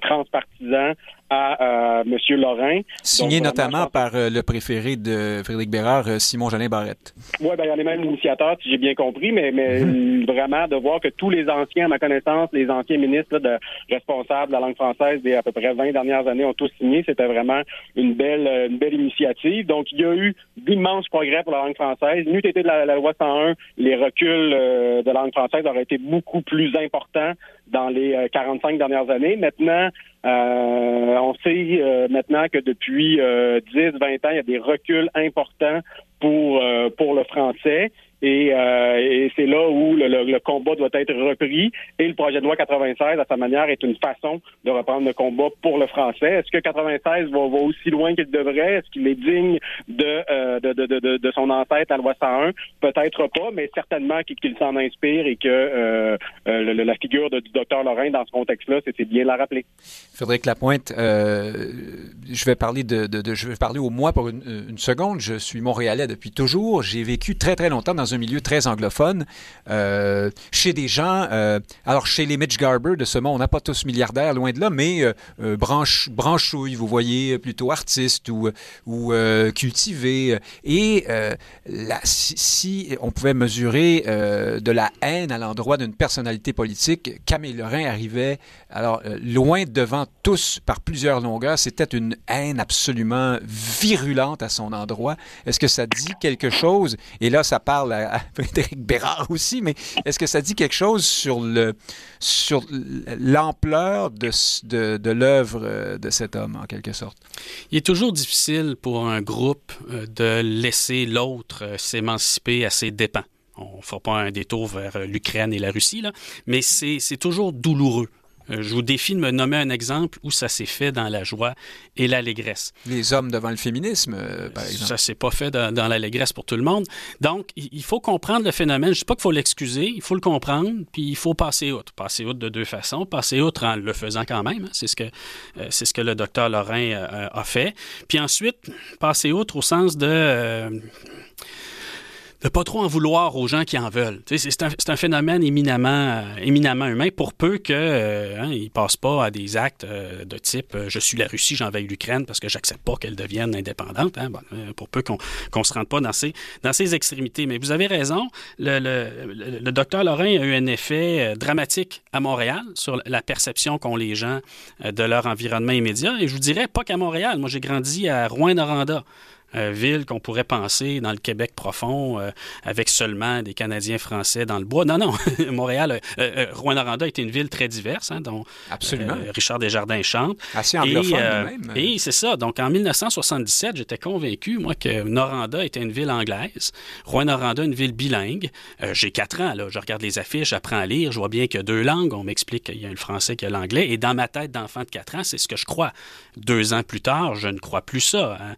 transpartisan à M. Lorrain. Signé notamment par euh, le préféré de Frédéric Bérard, euh, Simon Jolin Barrette. Oui, ben, il y en a même l'initiateur, si j'ai bien compris, mais, mais mhm. vraiment de voir que tous les anciens, à ma connaissance, les anciens ministres de, responsables de la langue française des à peu près 20 dernières années ont tous signé, c'était vraiment une belle, euh, une belle initiative. Donc, il y a eu d'immenses progrès pour la langue française. N'eût été de la, loi 101, les reculs de la langue française auraient été beaucoup plus importants dans les 45 dernières années. Maintenant, euh, on sait euh, maintenant que depuis 10-20 euh, ans, il y a des reculs importants pour pour le français. Euh, et, c'est là où le, combat doit être repris. Et le projet de loi 96, à sa manière, est une façon de reprendre le combat pour le français. Est-ce que 96 va, aussi loin qu'il devrait? Est-ce qu'il est digne euh, de, de, de, son ancêtre, la loi 101? Peut-être pas, mais certainement qu'il s'en inspire et que euh, la figure du docteur Lorrain dans ce contexte-là, c'est bien la rappeler. Frédéric Lapointe, je vais parler de, je vais parler au moi pour une, une seconde. Je suis montréalais depuis toujours. J'ai vécu très très longtemps dans un milieu très anglophone, euh, chez des gens, euh, alors chez les Mitch Garber de ce monde, on n'a pas tous milliardaires, loin de là, mais euh, branche, branchouille, vous voyez, plutôt artiste ou, ou cultivé. Et si, on pouvait mesurer de la haine à l'endroit d'une personnalité politique, Camille Lorrain arrivait alors loin devant tous par plusieurs longueurs. C'était une haine absolument virulente à son endroit. Est-ce que ça dit quelque chose? Et là, ça parle à, Frédéric Bérard aussi, mais est-ce que ça dit quelque chose sur le sur l'ampleur de, de, l'œuvre euh, de cet homme, en quelque sorte? Il est toujours difficile pour un groupe euh, de laisser l'autre euh, s'émanciper à ses dépens. On ne fera pas un détour vers l'Ukraine et la Russie, là, mais c'est toujours douloureux je vous défie de me nommer un exemple où ça s'est fait dans la joie et l'allégresse. Les hommes devant le féminisme, euh, par exemple. Ça s'est pas fait dans, l'allégresse pour tout le monde. Donc, il faut comprendre le phénomène. Je ne dis pas qu'il faut l'excuser, il faut le comprendre, puis il faut passer outre. Passer outre de deux façons. Passer outre en le faisant quand même. Hein. C'est ce que euh, c'est ce que le docteur Lorrain a fait. Puis ensuite, passer outre au sens de de pas trop en vouloir aux gens qui en veulent. C'est un, phénomène éminemment, euh, éminemment humain pour peu qu'ils euh, hein, ne passent pas à des actes euh, de type je suis la Russie, j'envahis l'Ukraine parce que j'accepte pas qu'elle devienne indépendante. Hein, pour peu qu'on ne se rende pas dans ces, dans ces extrémités. Mais vous avez raison, le, docteur Lorrain a eu un effet dramatique à Montréal sur la perception qu'ont les gens de leur environnement immédiat. Et je vous dirais pas qu'à Montréal. Moi, j'ai grandi à Rouen-Noranda. Euh, ville qu'on pourrait penser dans le Québec profond, euh, avec seulement des Canadiens français dans le bois. Non, non. Montréal, euh, Rouen-Noranda était une ville très diverse, hein, dont Absolument. Richard Desjardins chante. Assez anglophone même. Et c'est ça. Donc, en 1977, j'étais convaincu, moi, que Noranda était une ville anglaise, Rouen-Noranda, une ville bilingue. J'ai quatre ans, là. Je regarde les affiches, j'apprends à lire, je vois bien qu'il y a deux langues. On m'explique qu'il y a le français, qu'il y a l'anglais. Et dans ma tête d'enfant de quatre ans, c'est ce que je crois. Deux ans plus tard, je ne crois plus ça. Hein.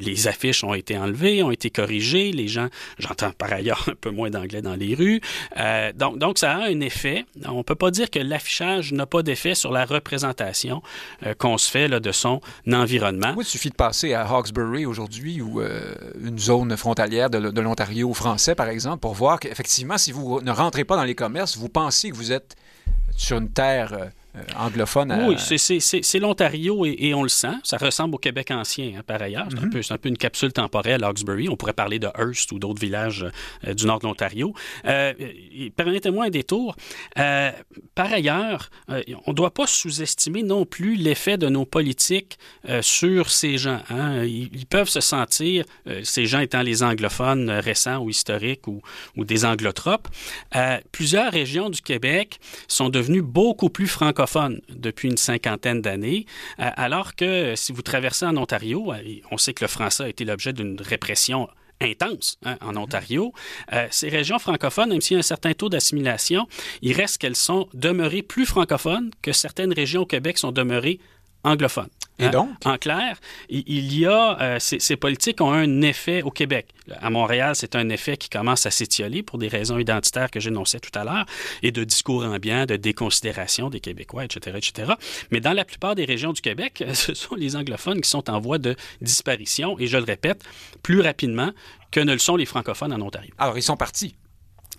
Les affiches ont été enlevées, ont été corrigées. Les gens, j'entends par ailleurs un peu moins d'anglais dans les rues. Euh, donc, ça a un effet. On ne peut pas dire que l'affichage n'a pas d'effet sur la représentation euh, qu'on se fait de son environnement. il suffit de passer à Hawkesbury aujourd'hui ou euh, une zone frontalière de, de l'Ontario français, par exemple, pour voir qu'effectivement, si vous ne rentrez pas dans les commerces, vous pensez que vous êtes sur une terre euh, anglophone. Oui, c'est l'Ontario et, on le sent. Ça ressemble au Québec ancien, hein, par ailleurs. C'est un, mhm. un, peu une capsule temporelle, Hawkesbury. On pourrait parler de Hearst ou d'autres villages euh, du nord de l'Ontario. Euh, Permettez-moi un détour. Euh, par ailleurs, on ne doit pas sous-estimer non plus l'effet de nos politiques sur ces gens. Hein. Ils, peuvent se sentir, ces gens étant les anglophones récents ou historiques ou, ou des anglotropes, plusieurs régions du Québec sont devenues beaucoup plus francophones depuis une cinquantaine d'années, euh, alors que si vous traversez en Ontario, euh, on sait que le français a été l'objet d'une répression intense hein, en Ontario. Euh, ces régions francophones, même s'il y a un certain taux d'assimilation, il reste qu'elles sont demeurées plus francophones que certaines régions au Québec sont demeurées anglophones. Et hein? donc? En clair, il y a, euh, ces, politiques ont un effet au Québec. À Montréal, c'est un effet qui commence à s'étioler pour des raisons identitaires que j'énonçais tout à l'heure et de discours ambiant, de déconsidération des Québécois, etc., etc. Mais dans la plupart des régions du Québec, ce sont les anglophones qui sont en voie de disparition et je le répète, plus rapidement que ne le sont les francophones en Ontario. Alors, ils sont partis.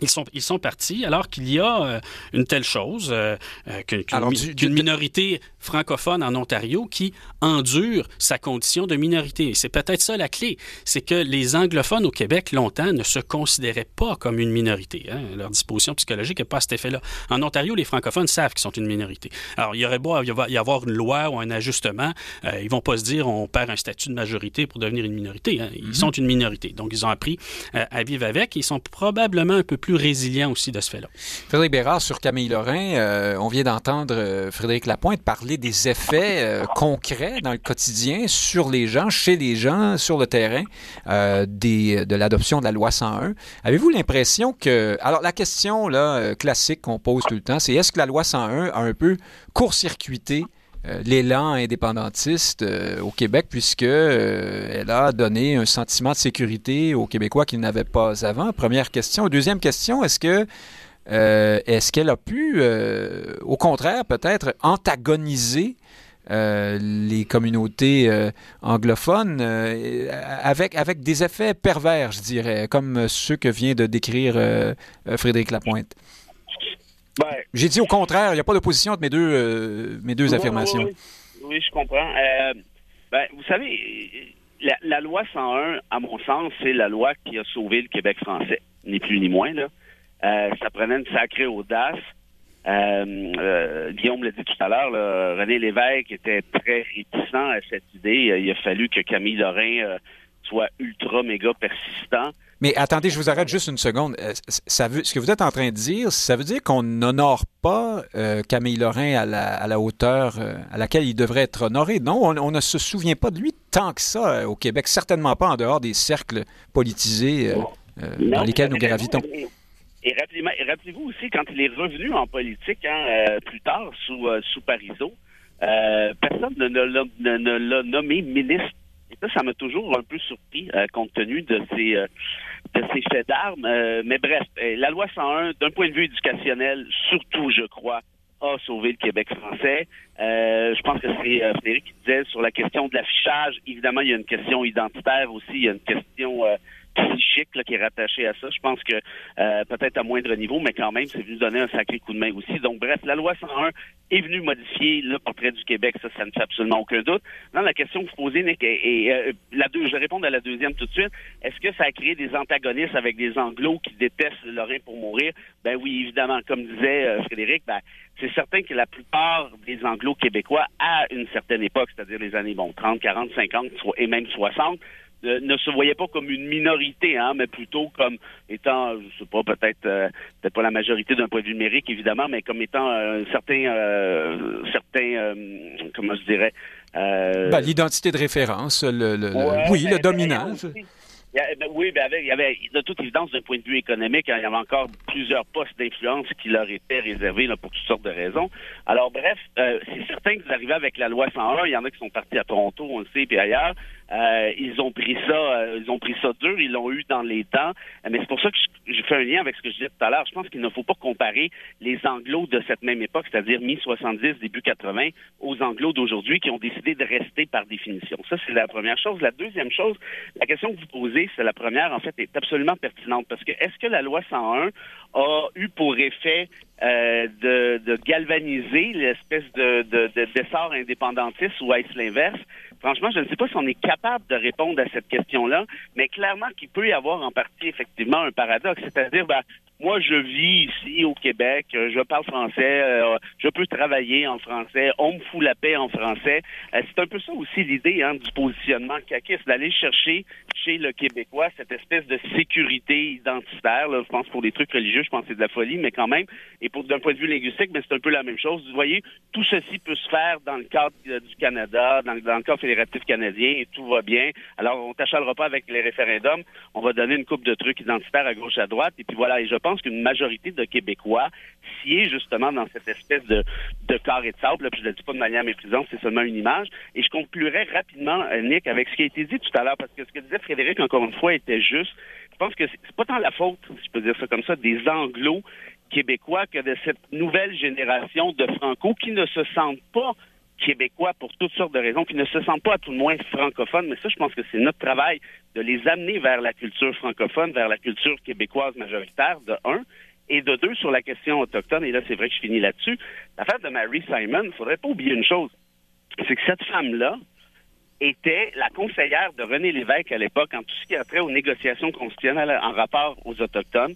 Ils sont, ils sont partis alors qu'il y a euh, une telle chose euh, euh, qu'une minorité francophone en Ontario qui endure sa condition de minorité. C'est peut-être ça la clé, c'est que les anglophones au Québec longtemps ne se considéraient pas comme une minorité. Hein. Leur disposition psychologique n'est pas à cet effet-là. En Ontario, les francophones savent qu'ils sont une minorité. Alors, il y aurait beau y avoir une loi ou un ajustement, ils vont pas se dire on perd un statut de majorité pour devenir une minorité. Hein. Ils mm-hmm. sont une minorité. Donc, ils ont appris à vivre avec. Ils sont probablement un peu plus résilient aussi de ce fait-là. Frédéric Bérard, sur Camille Lorrain, euh, on vient d'entendre euh, Frédéric Lapointe parler des effets euh, concrets dans le quotidien sur les gens, chez les gens, sur le terrain de l'adoption de la loi 101. Avez-vous l'impression que... Alors, la question là, classique qu'on pose tout le temps, c'est est-ce que la loi 101 a un peu court-circuité l'élan indépendantiste euh, au Québec, puisque euh, elle a donné un sentiment de sécurité aux Québécois qu'ils n'avaient pas avant. Première question. Deuxième question, est-ce que est-ce qu'elle a pu, au contraire, peut-être antagoniser les communautés anglophones avec, avec des effets pervers, je dirais, comme ceux que vient de décrire Frédéric Lapointe? Ben, J'ai dit au contraire, il n'y a pas d'opposition entre mes deux, euh, mes deux affirmations. Oui, je comprends. Euh, ben, vous savez, la, loi 101, à mon sens, c'est la loi qui a sauvé le Québec français, ni plus ni moins. Là. Euh, ça prenait une sacrée audace. Guillaume l'a dit tout à l'heure, René Lévesque était très réticent à cette idée. Il a fallu que Camille Lorrain soit ultra méga persistant. Mais attendez, je vous arrête juste une seconde. Euh, ça veut, ce que vous êtes en train de dire, ça veut dire qu'on n'honore pas euh, Camille Lorrain à la, à la hauteur euh, à laquelle il devrait être honoré? Non, on, ne se souvient pas de lui tant que ça au Québec, certainement pas en dehors des cercles politisés dans lesquels nous gravitons. Et rappelez-vous aussi, quand il est revenu en politique hein, plus tard, sous, sous Parizeau, personne ne l'a nommé ministre et ça, ça m'a toujours un peu surpris, euh, compte tenu de ces, euh, de ces faits d'armes. Euh, mais bref, la loi 101, d'un point de vue éducationnel, surtout, je crois, a sauvé le Québec français. je pense que c'est Frédéric qui disait sur la question de l'affichage. Évidemment, il y a une question identitaire aussi, il y a une question psychique qui est rattaché à ça. Je pense que euh, peut-être à moindre niveau, mais quand même, c'est venu donner un sacré coup de main aussi. Donc, bref, la loi 101 est venue modifier le portrait du Québec, ça, ça ne fait absolument aucun doute. Dans la question que vous posez, Nick, et, euh, la je vais répondre à la deuxième tout de suite. Est-ce que ça a créé des antagonistes avec des anglos qui détestent Lorrain pour mourir? Ben oui, évidemment. Comme disait euh, Frédéric, ben, c'est certain que la plupart des anglos québécois, à une certaine époque, c'est-à-dire les années bon, 30, 40, 50 et même 60, ne se voyait pas comme une minorité, hein, mais plutôt comme étant, je sais pas, peut-être peut-être pas la majorité d'un point de vue numérique, évidemment, mais comme étant un certain, certain comment je dirais, ben, l'identité de référence, le, oui, le dominant. Ben oui, ben avec, il y avait de toute évidence d'un point de vue économique, hein, il y avait encore plusieurs postes d'influence qui leur étaient réservés là, pour toutes sortes de raisons. Alors bref, euh, c'est certain que vous arrivez avec la loi 101, il y en a qui sont partis à Toronto, on le sait, puis ailleurs. Euh, ils ont pris ça, euh, ils ont pris ça dur, ils l'ont eu dans les temps. Mais c'est pour ça que je, fais un lien avec ce que je disais tout à l'heure. Je pense qu'il ne faut pas comparer les Anglos de cette même époque, c'est-à-dire mi-70, début 80, aux Anglos d'aujourd'hui qui ont décidé de rester par définition. Ça, c'est la première chose. La deuxième chose, la question que vous posez, c'est la première, en fait, est absolument pertinente parce que est-ce que la loi 101 a eu pour effet euh, de, de, galvaniser l'espèce de, de, d'essor indépendantiste ou est-ce l'inverse? Franchement, je ne sais pas si on est capable de répondre à cette question-là, mais clairement qu'il peut y avoir en partie effectivement un paradoxe, c'est-à-dire ben, moi, je vis ici au Québec, euh, je parle français, euh, je peux travailler en français, on me fout la paix en français. Euh, c'est un peu ça aussi l'idée hein, du positionnement caquiste, d'aller chercher chez le Québécois cette espèce de sécurité identitaire. Je pense pour des trucs religieux, je pense que c'est de la folie, mais quand même, et pour d'un point de vue linguistique, mais c'est un peu la même chose. Vous voyez, tout ceci peut se faire dans le cadre du Canada, dans, dans le cadre fédératif canadien, et tout va bien. Alors, on t'achalera pas avec les référendums, on va donner une coupe de trucs identitaires à gauche, à droite, et puis voilà, et je pense pense qu'une majorité de Québécois est justement dans cette espèce de, de carré de sable. Là, puis je ne le dis pas de manière méprisante, c'est seulement une image. Et je conclurai rapidement, Nick, avec ce qui a été dit tout à l'heure, parce que ce que disait Frédéric, encore une fois, était juste. Je pense que c'est pas tant la faute, si je peux dire ça comme ça, des anglo québécois que de cette nouvelle génération de franco qui ne se sentent pas québécois pour toutes sortes de raisons, qui ne se sentent pas à tout le moins francophones. Mais ça, je pense que c'est notre travail de les amener vers la culture francophone, vers la culture québécoise majoritaire, de un. Et de deux, sur la question autochtone, et là, c'est vrai que je finis là-dessus, l'affaire de Mary Simon, il ne faudrait pas oublier une chose. C'est que cette femme-là, était la conseillère de René Lévesque à l'époque en tout ce qui a trait aux négociations constitutionnelles en rapport aux Autochtones.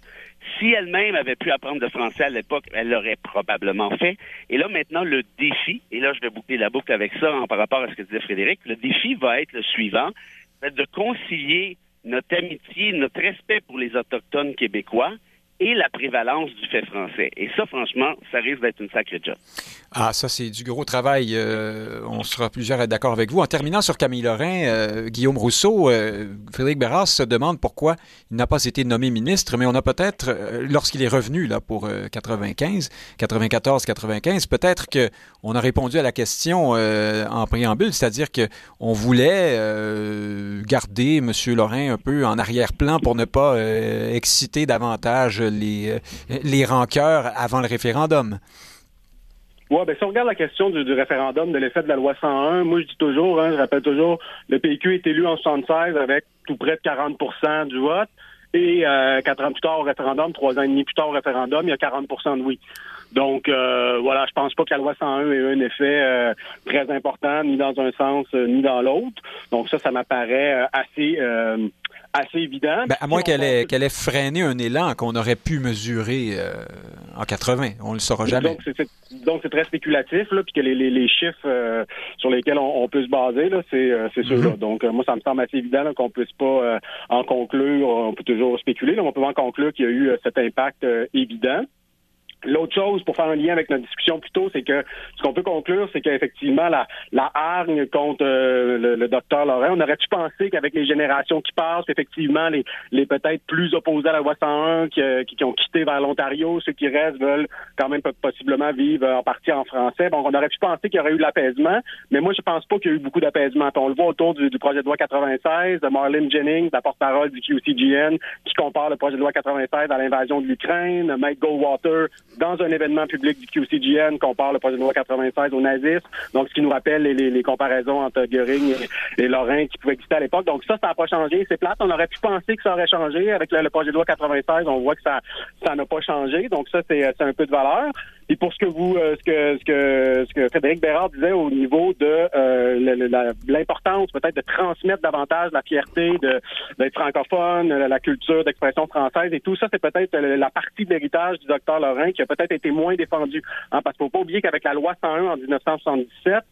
Si elle-même avait pu apprendre le français à l'époque, elle l'aurait probablement fait. Et là, maintenant, le défi, et là, je vais boucler la boucle avec ça en, par rapport à ce que disait Frédéric, le défi va être le suivant, de concilier notre amitié, notre respect pour les Autochtones québécois et la prévalence du fait français. Et ça, franchement, ça risque d'être une sacrée job. Ah, ça, c'est du gros travail. Euh, on sera plusieurs à d'accord avec vous. En terminant sur Camille Lorrain, euh, Guillaume Rousseau, euh, Frédéric Berras se demande pourquoi il n'a pas été nommé ministre, mais on a peut-être, lorsqu'il est revenu là pour 95, 94, 95, peut-être qu'on a répondu à la question en préambule, c'est-à-dire qu'on voulait garder M. Lorrain un peu en arrière-plan pour ne pas exciter davantage les, les rancœurs avant le référendum? Oui, ben si on regarde la question du, référendum, de l'effet de la loi 101, moi je dis toujours, hein, je rappelle toujours, le PQ est élu en 76 avec tout près de 40 du vote. Et euh, quatre ans plus tard au référendum, trois ans et demi plus tard au référendum, il y a 40 de oui. Donc euh, voilà, je pense pas que la loi 101 ait un effet euh, très important, ni dans un sens ni dans l'autre. Donc ça, ça m'apparaît assez assez évident. Ben, à moins qu'elle ait, qu'elle ait freiné un élan qu'on aurait pu mesurer euh, en 80. On ne le saura jamais. Donc, c'est, très spéculatif, là, puis que les, les, chiffres euh, sur lesquels on, peut se baser, là, c'est, euh, c'est ceux-là. Mm-hmm. Donc, moi, ça me semble assez évident qu'on ne puisse pas en conclure. On peut toujours spéculer, là, on peut en conclure qu'il y a eu cet impact évident. L'autre chose, pour faire un lien avec notre discussion plus tôt, c'est que ce qu'on peut conclure, c'est qu'effectivement, la, la hargne contre euh, le, docteur Laurent, on aurait-tu pensé qu'avec les générations qui passent, effectivement, les, les peut-être plus opposés à la loi 101 qui, euh, qui, ont quitté vers l'Ontario, ceux qui restent veulent quand même possiblement vivre en partie en français. Bon, on aurait pu penser qu'il y aurait eu de l'apaisement, mais moi, je pense pas qu'il y a eu beaucoup d'apaisement. On le voit autour du, projet de loi 96, de Marlene Jennings, la porte-parole du QCGN, qui compare le projet de loi 96 à l'invasion de l'Ukraine, Mike Goldwater dans un événement public du QCGN compare le projet de loi 96 au nazisme. Donc, ce qui nous rappelle les, comparaisons entre Göring et, Lorrain qui pouvaient exister à l'époque. Donc, ça, ça n'a pas changé. C'est plate. On aurait pu penser que ça aurait changé. Avec le, projet de loi 96, on voit que ça ça n'a pas changé. Donc, ça, c'est un peu de valeur. Et pour ce que vous, euh, ce que ce que ce que Frédéric Bérard disait au niveau de euh, l'importance peut-être de transmettre davantage la fierté d'être francophone, la culture d'expression française et tout ça, c'est peut-être la partie de l'héritage du docteur Lorrain qui a peut-être été moins défendue. Hein, parce qu'il faut pas oublier qu'avec la loi 101 en 1977,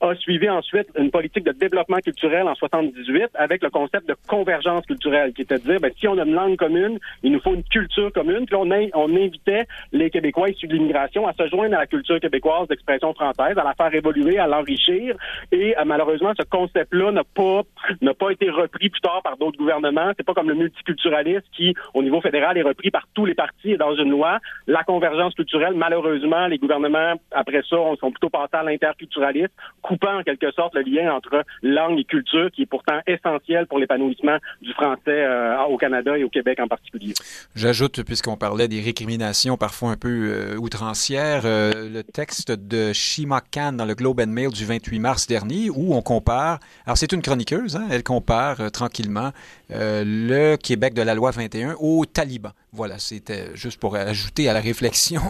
a suivi ensuite une politique de développement culturel en 78 avec le concept de convergence culturelle, qui était de dire, ben, si on a une langue commune, il nous faut une culture commune. Puis on, on invitait les Québécois issus de l'immigration à se joindre à la culture québécoise d'expression française, à la faire évoluer, à l'enrichir. Et euh, malheureusement, ce concept-là n'a pas n'a pas été repris plus tard par d'autres gouvernements. C'est pas comme le multiculturalisme qui, au niveau fédéral, est repris par tous les partis et dans une loi. La convergence culturelle, malheureusement, les gouvernements après ça sont plutôt passés à l'interculturalisme coupant en quelque sorte le lien entre langue et culture, qui est pourtant essentiel pour l'épanouissement du français euh, au Canada et au Québec en particulier. J'ajoute, puisqu'on parlait des récriminations parfois un peu euh, outrancières, euh, le texte de Shima Khan dans le Globe and Mail du 28 mars dernier, où on compare, alors c'est une chroniqueuse, hein, elle compare tranquillement le Québec de la loi 21 au taliban. Voilà, c'était juste pour ajouter à la réflexion.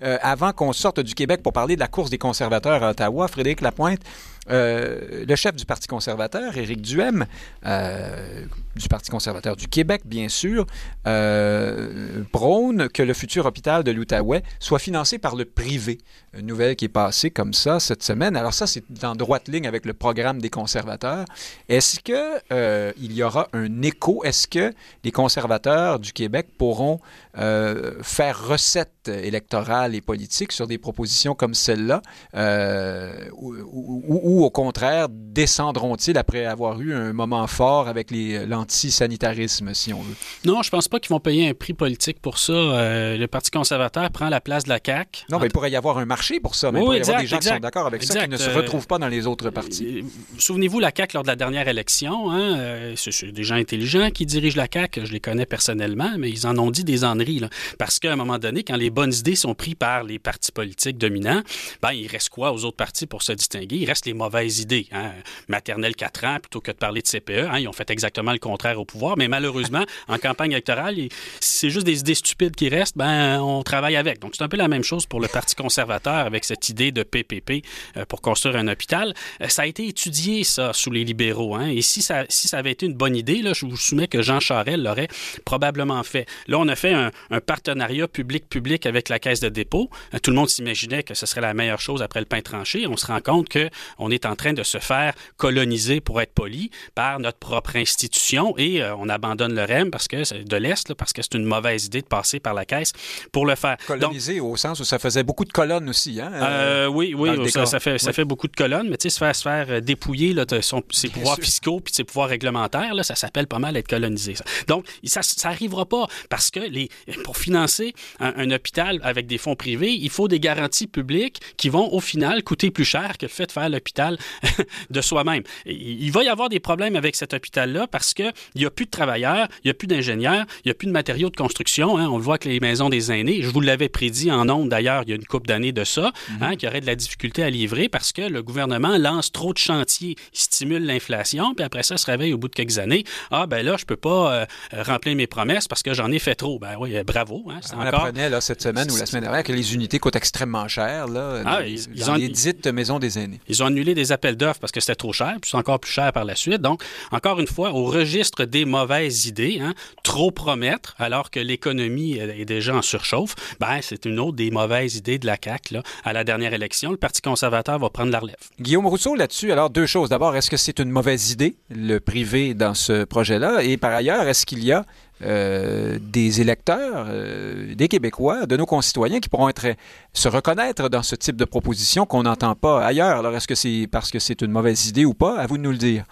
avant qu'on sorte du Québec pour parler de la course des conservateurs à Ottawa, Frédéric Lapointe, euh, le chef du Parti conservateur, Éric Duhem, euh, du Parti conservateur du Québec, bien sûr, euh, prône que le futur hôpital de l'Outaouais soit financé par le privé. Une nouvelle qui est passée comme ça cette semaine. Alors ça, c'est en droite ligne avec le programme des conservateurs. Est-ce que il y aura un écho? Est-ce que les conservateurs du Québec pourront faire recette électorale et politique sur des propositions comme celle-là? ou ou au contraire, descendront-ils après avoir eu un moment fort avec l'antisanitarisme, si on veut? Non, je pense pas qu'ils vont payer un prix politique pour ça. Euh, le Parti conservateur prend la place de la CAQ. Non, mais il pourrait y avoir un marché pour ça, mais il pourrait y avoir des gens qui sont d'accord avec ça, qui ne se euh, retrouvent pas dans les autres partis. Euh, souvenez-vous, la CAQ, lors de la dernière élection, hein, c'est des gens intelligents qui dirigent la CAQ. Je les connais personnellement, mais ils en ont dit des enneries. parce qu'à un moment donné, quand les bonnes idées sont prises par les partis politiques dominants, ben, il reste quoi aux autres partis pour se distinguer? Il reste les mauvaise idée. Hein. Maternelle 4 ans, plutôt que de parler de CPE, hein, ils ont fait exactement le contraire au pouvoir. Mais malheureusement, en campagne électorale, c'est juste des idées stupides qui restent, ben, on travaille avec. Donc, c'est un peu la même chose pour le Parti conservateur avec cette idée de PPP euh, pour construire un hôpital. Euh, ça a été étudié, ça, sous les libéraux. Hein. Et si ça, si ça avait été une bonne idée, là, je vous soumets que Jean Charest l'aurait probablement fait. Là, on a fait un, partenariat public-public avec la Caisse de dépôt. Euh, tout le monde s'imaginait que ce serait la meilleure chose après le pain tranché. On se rend compte qu'on est en train de se faire coloniser, pour être poli, par notre propre institution et euh, on abandonne le REM parce que de l'Est, parce que c'est une mauvaise idée de passer par la caisse pour le faire. Coloniser au sens où ça faisait beaucoup de colonnes aussi, hein? Euh, oui, oui, ça, fait, ça fait beaucoup de colonnes, mais tu sais, se faire, se faire dépouiller là, son, ses pouvoirs fiscaux puis ses pouvoirs réglementaires, là, ça s'appelle pas mal être colonisé. Donc, ça n'arrivera pas parce que les, pour financer un, hôpital avec des fonds privés, il faut des garanties publiques qui vont au final coûter plus cher que le fait de faire l'hôpital de soi-même. Il va y avoir des problèmes avec cet hôpital-là parce qu'il n'y a plus de travailleurs, il n'y a plus d'ingénieurs, il n'y a plus de matériaux de construction. Hein. On le voit avec les maisons des aînés. Je vous l'avais prédit en ondes d'ailleurs il y a une couple d'années de ça, hein, qu'il y aurait de la difficulté à livrer parce que le gouvernement lance trop de chantiers, il stimule l'inflation, puis après ça se réveille au bout de quelques années. Ah ben là, je peux pas euh, remplir mes promesses parce que j'en ai fait trop. Ben oui, bravo. Hein, On apprenait là, cette semaine ou la semaine dernière que les unités coûtent extrêmement cher là, ah, ils, ont, les dites maisons des aînés. Ils ont annulé des appels d'offres parce que c'était trop cher, puis c'est encore plus cher par la suite. Donc, encore une fois, au registre des mauvaises idées, hein, trop promettre alors que l'économie est déjà en surchauffe, ben, c'est une autre des mauvaises idées de la CAQ. Là. À la dernière élection, le Parti conservateur va prendre la relève. Guillaume Rousseau, là-dessus, alors deux choses. D'abord, est-ce que c'est une mauvaise idée, le privé, dans ce projet-là? Et par ailleurs, est-ce qu'il y a euh, des électeurs, euh, des Québécois, de nos concitoyens qui pourront se reconnaître dans ce type de proposition qu'on n'entend pas ailleurs. Alors, est-ce que c'est parce que c'est une mauvaise idée ou pas? À vous de nous le dire.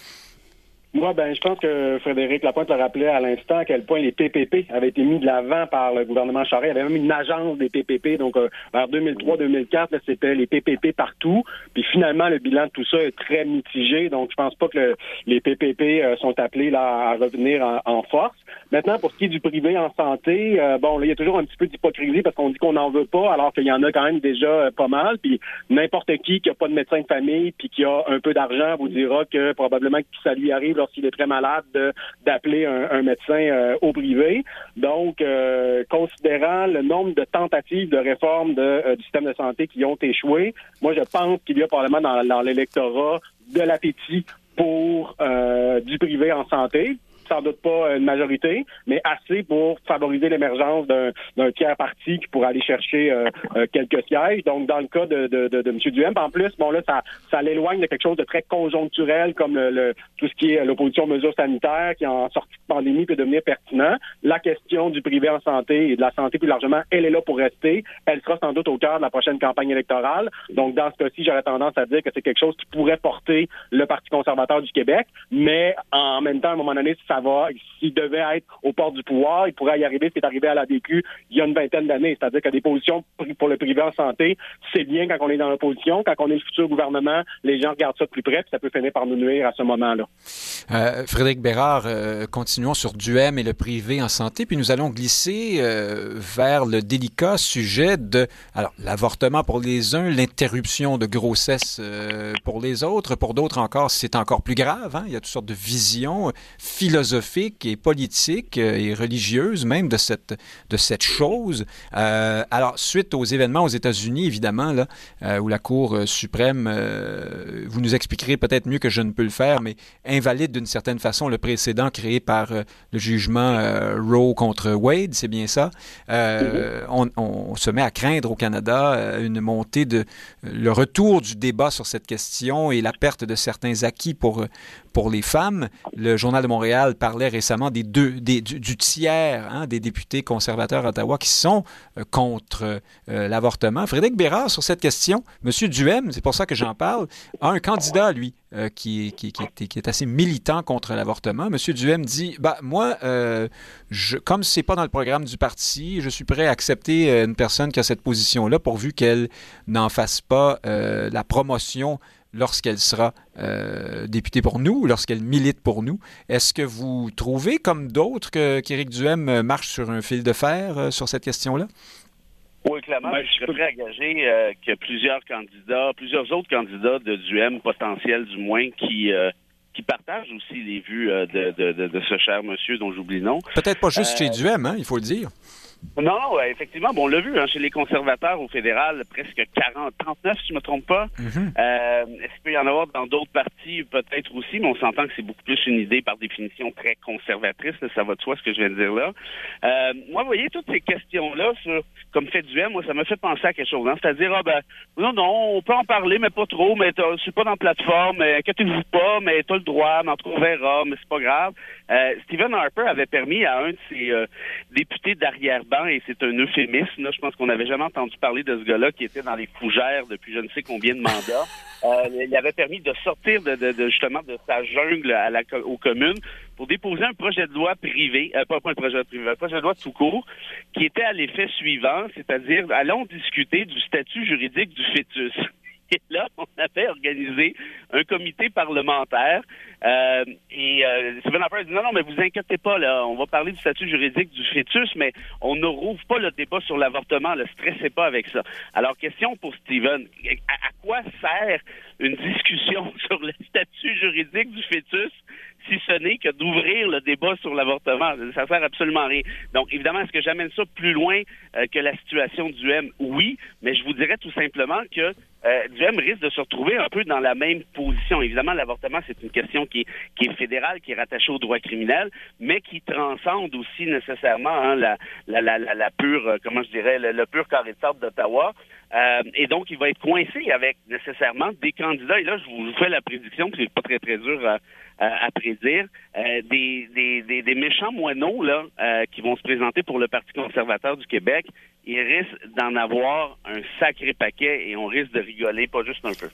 Moi, ben, je pense que Frédéric Lapointe le rappelait à l'instant à quel point les PPP avaient été mis de l'avant par le gouvernement Charest. Il y avait même une agence des PPP. Donc, euh, vers 2003-2004, c'était les PPP partout. Puis finalement, le bilan de tout ça est très mitigé. Donc, je pense pas que les PPP euh, sont appelés là à revenir en, force. Maintenant, pour ce qui est du privé en santé, euh, bon, là, il y a toujours un petit peu d'hypocrisie parce qu'on dit qu'on n'en veut pas, alors qu'il y en a quand même déjà pas mal. Puis n'importe qui qui a pas de médecin de famille puis qui a un peu d'argent vous dira que probablement que ça lui arrive lorsqu'il est très malade d'appeler un, médecin euh, au privé. Donc, euh, considérant le nombre de tentatives de réforme euh, du système de santé qui ont échoué, moi, je pense qu'il y a probablement dans, dans l'électorat de l'appétit pour du privé en santé sans doute pas une majorité, mais assez pour favoriser l'émergence d'un tiers parti qui pourrait aller chercher euh, euh, quelques sièges. Donc, dans le cas de, M. Duhem, en plus, bon là, ça, l'éloigne de quelque chose de très conjoncturel comme tout ce qui est l'opposition aux mesures sanitaires qui, en sortie de pandémie, peut devenir pertinent. La question du privé en santé et de la santé plus largement, elle est là pour rester. Elle sera sans doute au cœur de la prochaine campagne électorale. Donc, dans ce cas-ci, j'aurais tendance à dire que c'est quelque chose qui pourrait porter le Parti conservateur du Québec, mais en même temps, à un moment donné, ça s'il devait être au port du pouvoir, il pourrait y arriver ce qui est arrivé à la DQ il y a une vingtaine d'années, c'est-à-dire que des positions pour le privé en santé, c'est bien quand on est dans l'opposition, quand on est le futur gouvernement, les gens regardent ça de plus près, puis ça peut finir par nous nuire à ce moment-là. Euh, Frédéric Bérard, euh, continuons sur Duhem et le privé en santé, puis nous allons glisser euh, vers le délicat sujet de alors l'avortement pour les uns, l'interruption de grossesse pour les autres, pour d'autres encore, c'est encore plus grave. Hein? Il y a toutes sortes de visions philosophiques et politiques et religieuses même de cette de cette chose. alors suite aux événements aux États-Unis, évidemment, là, où la Cour suprême, vous nous expliquerez peut-être mieux que je ne peux le faire, mais invalide d'une certaine façon le précédent créé par euh, le jugement euh, Roe contre Wade, c'est bien ça. Euh, mm-hmm. on, se met à craindre au Canada une montée de le retour du débat sur cette question et la perte de certains acquis pour pour les femmes. Le Journal de Montréal parlait récemment des deux, des, du, tiers hein, des députés conservateurs à Ottawa qui sont contre l'avortement. Frédéric Bérard, sur cette question, M. Duhem, c'est pour ça que j'en parle, a un candidat, lui, qui, qui, est assez militant contre l'avortement. M. Duhem dit bah, Moi, euh, comme ce n'est pas dans le programme du parti, je suis prêt à accepter euh, une personne qui a cette position-là pourvu qu'elle n'en fasse pas euh, la promotion lorsqu'elle sera députée pour nous, lorsqu'elle milite pour nous. Est-ce que vous trouvez, comme d'autres, qu'Éric Duhem marche sur un fil de fer sur cette question-là? Oui, clairement, ben, je serais prêt à gager que plusieurs candidats, plusieurs autres candidats de Duhem potentiels du moins, qui qui partage aussi les vues euh, de, de, de, ce cher monsieur dont j'oublie le nom. Peut-être pas juste chez euh, Duhem, hein, il faut le dire. Non, effectivement, bon, on l'a vu hein, chez les conservateurs au fédéral, presque 40, 39 si je me trompe pas. Mm-hmm. euh, Est-ce qu'il peut y en avoir dans d'autres partis peut-être aussi, mais on s'entend que c'est beaucoup plus une idée par définition très conservatrice, ça va de soi ce que je viens de dire là. Euh, moi, vous voyez, toutes ces questions-là, comme fait du M, moi, ça me fait penser à quelque chose. Hein, C'est-à-dire, ah ben, non, non, on peut en parler, mais pas trop, mais c'est pas dans la plateforme, mais inquiétez-vous pas, mais t'as le droit, mais en tout cas, on verra, mais c'est pas grave. Euh, Stephen Harper avait permis à un de ses députés d'arrière et c'est un euphémisme. Là. Je pense qu'on n'avait jamais entendu parler de ce gars-là qui était dans les fougères depuis je ne sais combien de mandats. Euh, il avait permis de sortir de, justement de sa jungle à la, aux communes pour déposer un projet de loi privé, euh, pas, un projet de privé, un projet de loi tout court, qui était à l'effet suivant, c'est-à-dire allons discuter du statut juridique du fœtus. Et là, on avait organisé un comité parlementaire euh, et euh, Stephen Harper a dit non, non, mais vous inquiétez pas, là, on va parler du statut juridique du fœtus, mais on ne rouvre pas le débat sur l'avortement, ne stressez pas avec ça. Alors, question pour Stephen, à, quoi sert une discussion sur le statut juridique du fœtus si ce n'est que d'ouvrir le débat sur l'avortement? Ça sert absolument à rien. Donc, évidemment, est-ce que j'amène ça plus loin euh, que la situation du M? Oui, mais je vous dirais tout simplement que euh, Duhem risque de se retrouver un peu dans la même position. Évidemment, l'avortement, c'est une question qui est, qui est fédérale, qui est rattachée au droit criminel, mais qui transcende aussi nécessairement hein, la, la, la, la, pure, euh, comment je dirais, le, pur carré de sable d'Ottawa. Euh, et donc, il va être coincé avec nécessairement des candidats. Et là, je vous fais la prédiction, c'est pas très, très dur à, à, prédire, euh, des, des, des, méchants moineaux là, euh, qui vont se présenter pour le Parti conservateur du Québec. Ils risquent d'en avoir un sacré paquet et on risque de rigoler, pas juste un peu.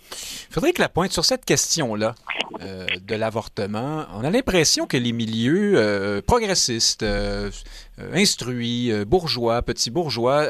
Faudrait que la pointe sur cette question-là euh, de l'avortement, on a l'impression que les milieux progressistes, instruits, bourgeois, petits bourgeois,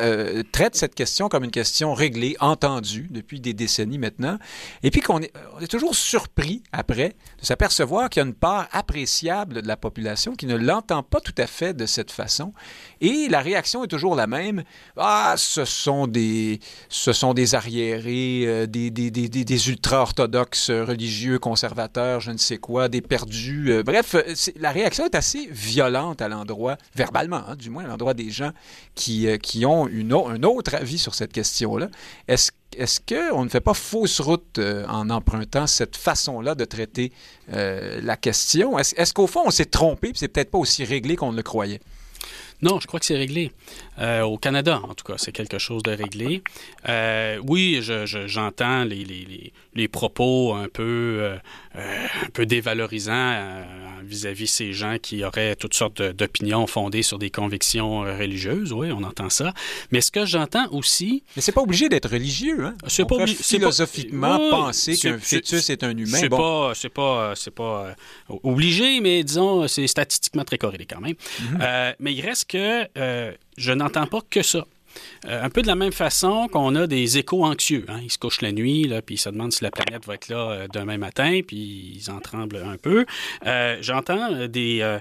traitent cette question comme une question réglée, entendue depuis des décennies maintenant, et puis qu'on est, on est toujours surpris après de s'apercevoir qu'il y a une part appréciable de la population qui ne l'entend pas tout à fait de cette façon. Et la réaction est toujours la même. Ah, ce sont des, ce sont des arriérés, euh, des, des, des, des ultra-orthodoxes religieux, conservateurs, je ne sais quoi, des perdus. Euh, bref, la réaction est assez violente à l'endroit, verbalement, hein, du moins à l'endroit des gens qui, euh, qui ont une, un autre avis sur cette question-là. Est-ce est-ce qu'on ne fait pas fausse route euh, en empruntant cette façon-là de traiter euh, la question? Est-ce qu'au fond, on s'est trompé, puis c'est peut-être pas aussi réglé qu'on le croyait? Non, je crois que c'est réglé. Euh, au Canada, en tout cas, c'est quelque chose de réglé. Euh, oui, j'entends je, les, les, les, propos un peu, euh, un peu dévalorisants vis-à-vis -vis ces gens qui auraient toutes sortes d'opinions fondées sur des convictions religieuses. Oui, on entend ça. Mais ce que j'entends aussi... Mais c'est pas obligé d'être religieux. Hein? C'est pas philosophiquement pas, penser qu'un fœtus est un humain. C'est pas, c'est pas, c'est pas obligé, mais disons, c'est statistiquement très corrélé quand même. Mm-hmm. mais il reste que euh, je n'entends pas que ça. Euh, un peu de la même façon qu'on a des échos anxieux. Hein. Ils se couchent la nuit, puis ils se demandent si la planète va être là euh, demain matin, puis ils en tremblent un peu. J'entends des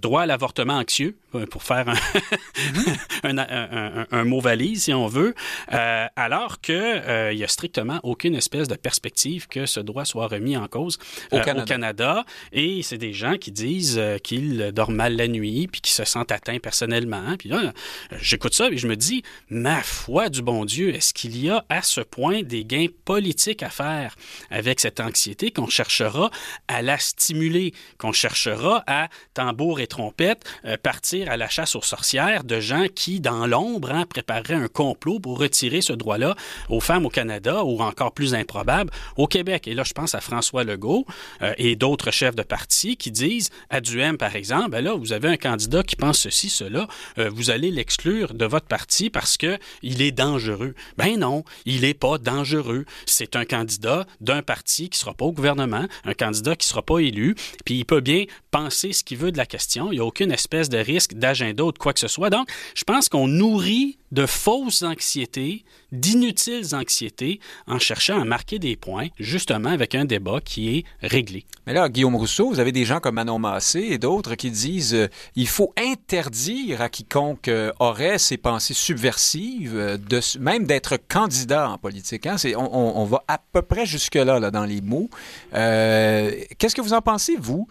droits à l'avortement anxieux, pour faire un, un, mot valise, si on veut, alors qu'il n'y a strictement aucune espèce de perspective que ce droit soit remis en cause au Canada. au, Canada. Et c'est des gens qui disent qu'ils dorment mal la nuit, puis qui se sentent atteints personnellement. Puis là, j'écoute ça, et je me dis, ma foi du bon Dieu, est-ce qu'il y a à ce point des gains politiques à faire avec cette anxiété qu'on cherchera à la stimuler, qu'on cherchera à tambour et trompette euh, à la chasse aux sorcières de gens qui, dans l'ombre, hein, prépareraient un complot pour retirer ce droit-là aux femmes au Canada ou encore plus improbable au Québec. Et là, je pense à François Legault euh, et d'autres chefs de parti qui disent à Duhem, par exemple, ben là, vous avez un candidat qui pense ceci, cela, euh, vous allez l'exclure de votre parti parce que il est dangereux. Ben non, il n'est pas dangereux. C'est un candidat d'un parti qui sera pas au gouvernement, un candidat qui sera pas élu, puis il peut bien penser ce qu'il veut de la question. Il n'y a aucune espèce de risque d'agenda de quoi que ce soit. Donc, je pense qu'on nourrit de fausses anxiétés, d'inutiles anxiétés, en cherchant à marquer des points, justement avec un débat qui est réglé. Mais là, Guillaume Rousseau, vous avez des gens comme Manon Massé et d'autres qui disent euh, il faut interdire à quiconque euh, aurait ces pensées subversives, euh, de, même d'être candidat en politique. Hein? On, on, va à peu près jusque-là là, dans les mots. Qu'est-ce que vous en pensez, vous,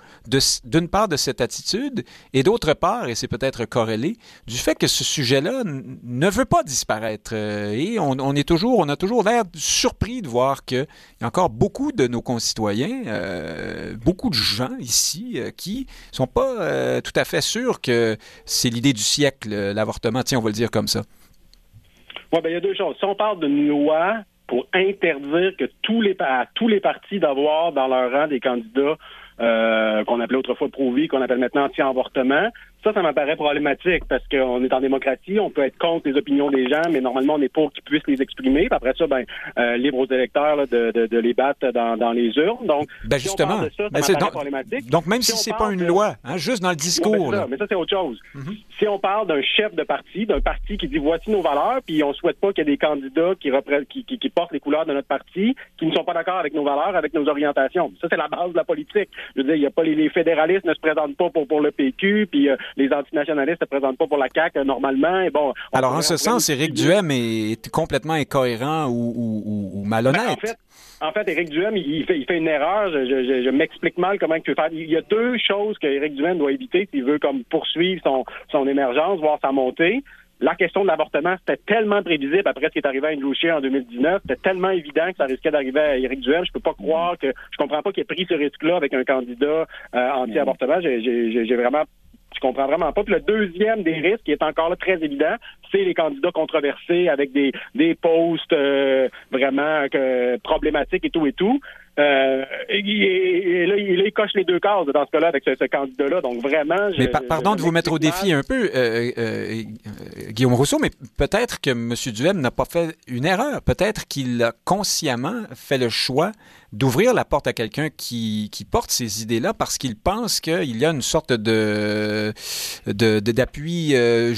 d'une part de cette attitude et d'autre part, et c'est peut-être corrélé, du fait que ce sujet-là ne ne veut pas disparaître. Euh, et on, est toujours, on a toujours l'air surpris de voir qu'il y a encore beaucoup de nos concitoyens, euh, beaucoup de gens ici euh, qui sont pas tout à fait sûrs que c'est l'idée du siècle, l'avortement. Tiens, on va le dire comme ça. Oui, ben, il y a deux choses. Si on parle d'une loi pour interdire que tous les, à tous les partis d'avoir dans leur rang des candidats qu'on appelait autrefois pro-vie, qu'on appelle maintenant anti-avortement, ça, ça m'apparaît problématique parce qu'on est en démocratie, on peut être contre les opinions des gens, mais normalement, on est pour qu'ils puissent les exprimer. Puis après ça, ben, euh, libre aux électeurs de, de, de, les battre dans, dans, les urnes. Donc, ben justement, ça, ça ben donc, problématique. Donc, même si, c'est pas une loi, hein, juste dans le discours. là. mais ça, c'est autre chose. Mm-hmm. Si on parle d'un chef de parti, d'un parti qui dit voici nos valeurs, puis on souhaite pas qu'il y ait des candidats qui, qui, qui, qui, portent les couleurs de notre parti, qui ne sont pas d'accord avec nos valeurs, avec nos orientations. Ça, c'est la base de la politique. Je veux dire, il y a pas les, les fédéralistes ne se présentent pas pour, pour le PQ, puis euh, les antinationalistes ne se présentent pas pour la CAQ normalement. Et bon, Alors, en ce sens, Éric Duhem est complètement incohérent ou, malhonnête. Ben, en, fait, en fait, Éric Duhem, il fait, il fait une erreur. Je, m'explique mal comment il peut faire. Il y a deux choses que Éric Duhem doit éviter s'il veut comme poursuivre son, son émergence, voir sa montée. La question de l'avortement, c'était tellement prévisible après ce qui est arrivé à Andrew en 2019. C'était tellement évident que ça risquait d'arriver à Éric Duhem. Je peux pas croire que je comprends pas qu'il ait pris ce risque-là avec un candidat euh, anti-avortement. J'ai vraiment je comprends vraiment pas. Puis le deuxième des risques, qui est encore là très évident, c'est les candidats controversés avec des, des posts euh, vraiment euh, problématiques et tout et tout. Euh, et, là, il, coche les deux cases dans ce cas-là avec ce, candidat-là. Donc vraiment. mais pardon de vous mettre au défi un peu, Guillaume Rousseau, mais peut-être que M. Duhem n'a pas fait une erreur. Peut-être qu'il a consciemment fait le choix d'ouvrir la porte à quelqu'un qui, qui, porte ces idées-là parce qu'il pense qu'il y a une sorte de d'appui de,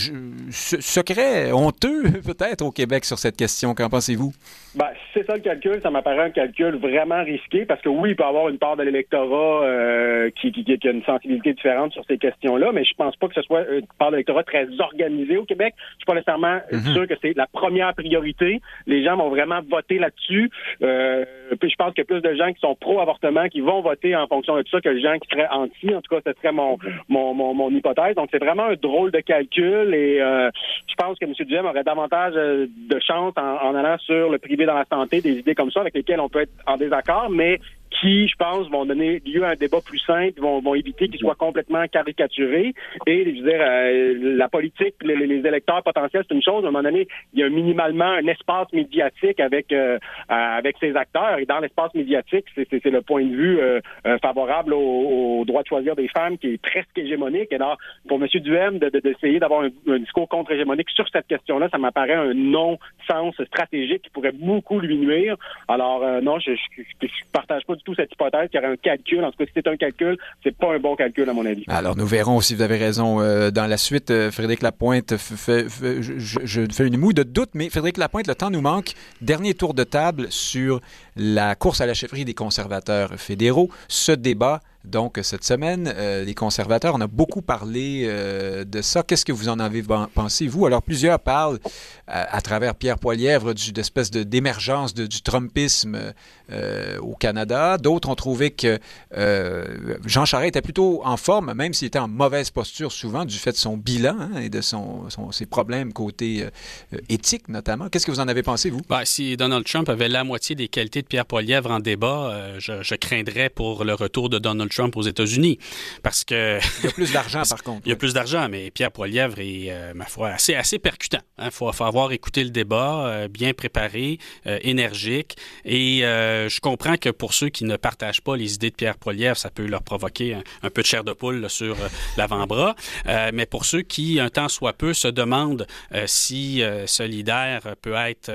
secret, honteux peut-être au Québec sur cette question. Qu'en pensez-vous? Ben, c'est ça le calcul, ça m'apparaît un calcul vraiment risqué parce que oui, il peut y avoir une part de l'électorat euh, qui, qui, qui, a une sensibilité différente sur ces questions-là, mais je pense pas que ce soit une part de l'électorat très organisée au Québec. Je suis pas nécessairement mhm. sûr que c'est la première priorité. Les gens vont vraiment voter là-dessus. Euh, puis je pense qu'il y a plus de gens qui sont pro-avortement qui vont voter en fonction de ça que les gens qui seraient anti. En tout cas, ce serait mon, mon, mon, mon hypothèse. Donc c'est vraiment un drôle de calcul et euh, je pense pense que M. Duhem aurait davantage de chance en, en, allant sur le privé dans la santé, des idées comme ça avec lesquelles on peut être en désaccord, mais qui, je pense, vont donner lieu à un débat plus simple, vont, vont éviter qu'il soit complètement caricaturé. Et, je veux dire, euh, la politique, les, les, électeurs potentiels, c'est une chose. À un moment donné, il y a minimalement un espace médiatique avec euh, avec ces acteurs. Et dans l'espace médiatique, c'est le point de vue euh, favorable au, droit de choisir des femmes qui est presque hégémonique. Et alors, pour M. Duhem, d'essayer de, d'avoir un, discours contre-hégémonique sur cette question-là, ça m'apparaît un non-sens stratégique qui pourrait beaucoup lui nuire. Alors, non, je, je partage pas tout cette hypothèse qu'il y aurait un calcul. En tout cas, si c'est un calcul, c'est pas un bon calcul, à mon avis. Alors, nous verrons si vous avez raison. Euh, dans la suite, euh, Frédéric Lapointe, je, fais une moue de doute, mais Frédéric Lapointe, le temps nous manque. Dernier tour de table sur la course à la chefferie des conservateurs fédéraux. Ce débat donc, cette semaine, euh, les conservateurs, on a beaucoup parlé de ça. Qu'est-ce que vous en avez pensé, vous? Alors, plusieurs parlent, à travers Pierre Poilièvre, d'espèce de, d'émergence du Trumpisme au Canada. D'autres ont trouvé que Jean Charest était plutôt en forme, même s'il était en mauvaise posture souvent, du fait de son bilan hein, et de son, ses problèmes côté éthique, notamment. Qu'est-ce que vous en avez pensé, vous? Ben, si Donald Trump avait la moitié des qualités de Pierre Poilièvre en débat, je, je craindrais pour le retour de Donald Trump aux États-Unis. Parce que. Il y a plus d'argent, par contre. Il y a plus d'argent, mais Pierre Poilièvre est, euh, ma foi, assez, assez percutant. Il hein. faut, avoir écouté le débat, euh, bien préparé, euh, énergique. Et je comprends que pour ceux qui ne partagent pas les idées de Pierre Poilièvre, ça peut leur provoquer un, peu de chair de poule sur l'avant-bras. mais pour ceux qui, un temps soit peu, se demandent si ce leader peut être,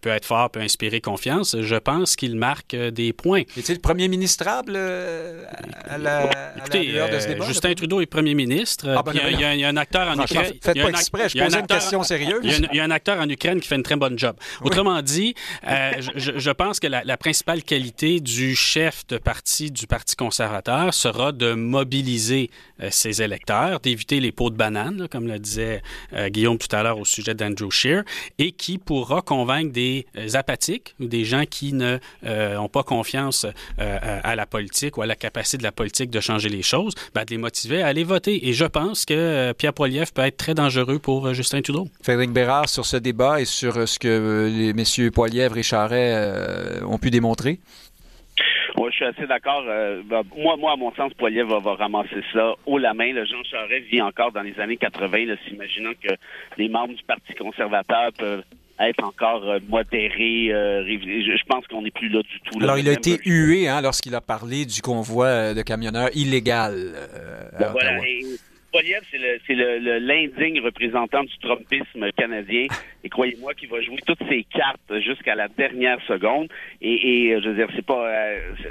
peut être fort, peut inspirer confiance, je pense qu'il marque des points. Est-il premier ministrable à la, Écoutez, euh, Justin Trudeau est premier ministre. Ah, ben il, y a, un acteur en Ukraine. Faites pas exprès, je posais une question sérieuse. Il y, a un, acteur en Ukraine qui fait une très bonne job. Autrement dit, euh, je, pense que la, principale qualité du chef de parti du Parti conservateur sera de mobiliser euh, ses électeurs, d'éviter les pots de banane, comme le disait Guillaume tout à l'heure au sujet d'Andrew Scheer, et qui pourra convaincre des apathiques ou des gens qui n'ont pas confiance à la politique ou à la capacité de la politique de changer les choses, ben, de les motiver à aller voter. Et je pense que euh, Pierre Poilievre peut être très dangereux pour euh, Justin Trudeau. Frédéric Bérard, sur ce débat et sur euh, ce que les messieurs Poilievre et Charret ont pu démontrer? Moi, je suis assez d'accord. Ben, moi, moi, à mon sens, Poilievre va, ramasser ça haut la main. Le Jean Charest vit encore dans les années 80, s'imaginant que les membres du Parti conservateur peuvent être encore euh, modéré. Euh, je pense qu'on n'est plus là du tout. Alors, il a été hué hein, lorsqu'il a parlé du convoi euh, de camionneurs illégal. Ben voilà. C'est l'indigne représentant du Trumpisme canadien. Et croyez-moi qu'il va jouer toutes ses cartes jusqu'à la dernière seconde. Et, je veux dire, c'est pas,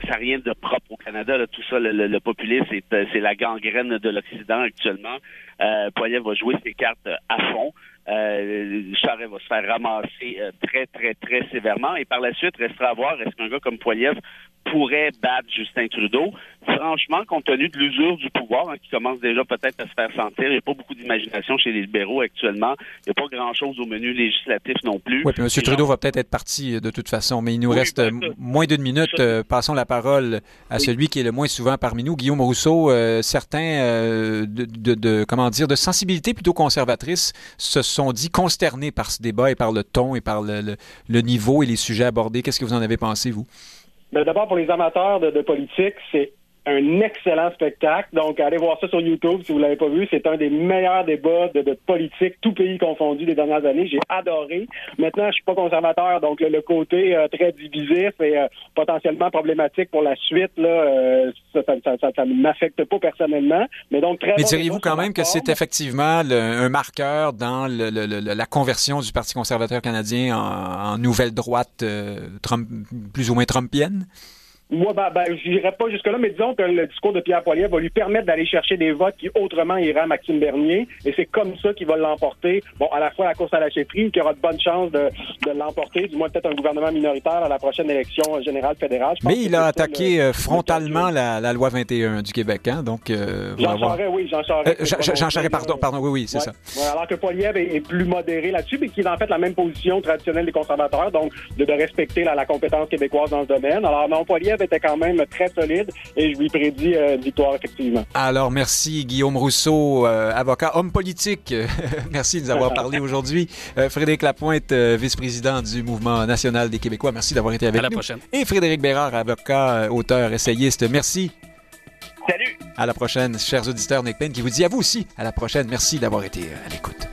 ça n'a rien de propre au Canada. Tout ça, le, populisme, c'est la gangrène de l'Occident actuellement. Euh, va jouer ses cartes à fond. Euh, Charest va se faire ramasser euh, très, très, très sévèrement. Et par la suite, restera à voir est-ce qu'un gars comme Poiliev pourrait battre Justin Trudeau. Franchement, compte tenu de l'usure du pouvoir hein, qui commence déjà peut-être à se faire sentir, il n'y a pas beaucoup d'imagination chez les libéraux actuellement. Il n'y a pas grand-chose au menu législatif non plus. Oui, puis M. Trudeau va peut-être être parti euh, de toute façon, mais il nous reste ben, moins d'une minute. passons la parole à celui qui est le moins souvent parmi nous, Guillaume Rousseau. certains de, de, comment dire, de sensibilité plutôt conservatrice se sont dit consternés par ce débat et par le ton et par le, le, niveau et les sujets abordés. Qu'est-ce que vous en avez pensé, vous? Ben, d'abord, pour les amateurs de, de politique, c'est un excellent spectacle. Donc, allez voir ça sur YouTube si vous l'avez pas vu. C'est un des meilleurs débats de, de, politique, tout pays confondu des dernières années. J'ai adoré. Maintenant, je suis pas conservateur, donc le, côté euh, très divisif et euh, potentiellement problématique pour la suite, là, euh, ça, ça, ça, ça ne m'affecte pas personnellement. Mais donc, très Mais diriez-vous quand même que c'est effectivement un marqueur dans le, la conversion du Parti conservateur canadien en, en nouvelle droite Trump, plus ou moins trumpienne? Moi, ben, ben je n'irai pas jusque-là, mais disons que le discours de Pierre Poilievre va lui permettre d'aller chercher des votes qui autrement iraient à Maxime Bernier, et c'est comme ça qu'il va l'emporter. Bon, à la fois la course à la chefferie, qui aura de bonnes chances de, de l'emporter, du moins peut-être un gouvernement minoritaire à la prochaine élection générale fédérale. Mais il a attaqué euh, frontalement la, la, loi 21 du Québec, hein, donc... Euh, Jean Charest, oui, Jean Charest. Euh, Jean, Charest, pardon, pardon, oui, oui, c'est ça. alors que Poilievre est, plus modéré là-dessus, mais qui est en fait la même position traditionnelle des conservateurs, donc de, de respecter la, la compétence québécoise dans ce domaine. Alors non, Poilievre était quand même très solide et je lui prédis une victoire, effectivement. Alors, merci Guillaume Rousseau, avocat, homme politique. merci de nous avoir parlé aujourd'hui. Frédéric Lapointe, vice-président du Mouvement national des Québécois, merci d'avoir été avec nous. À la prochaine. Et Frédéric Bérard, avocat, auteur, essayiste, merci. Salut. À la prochaine, chers auditeurs. Nick Payne qui vous dit à vous aussi à la prochaine. Merci d'avoir été à l'écoute.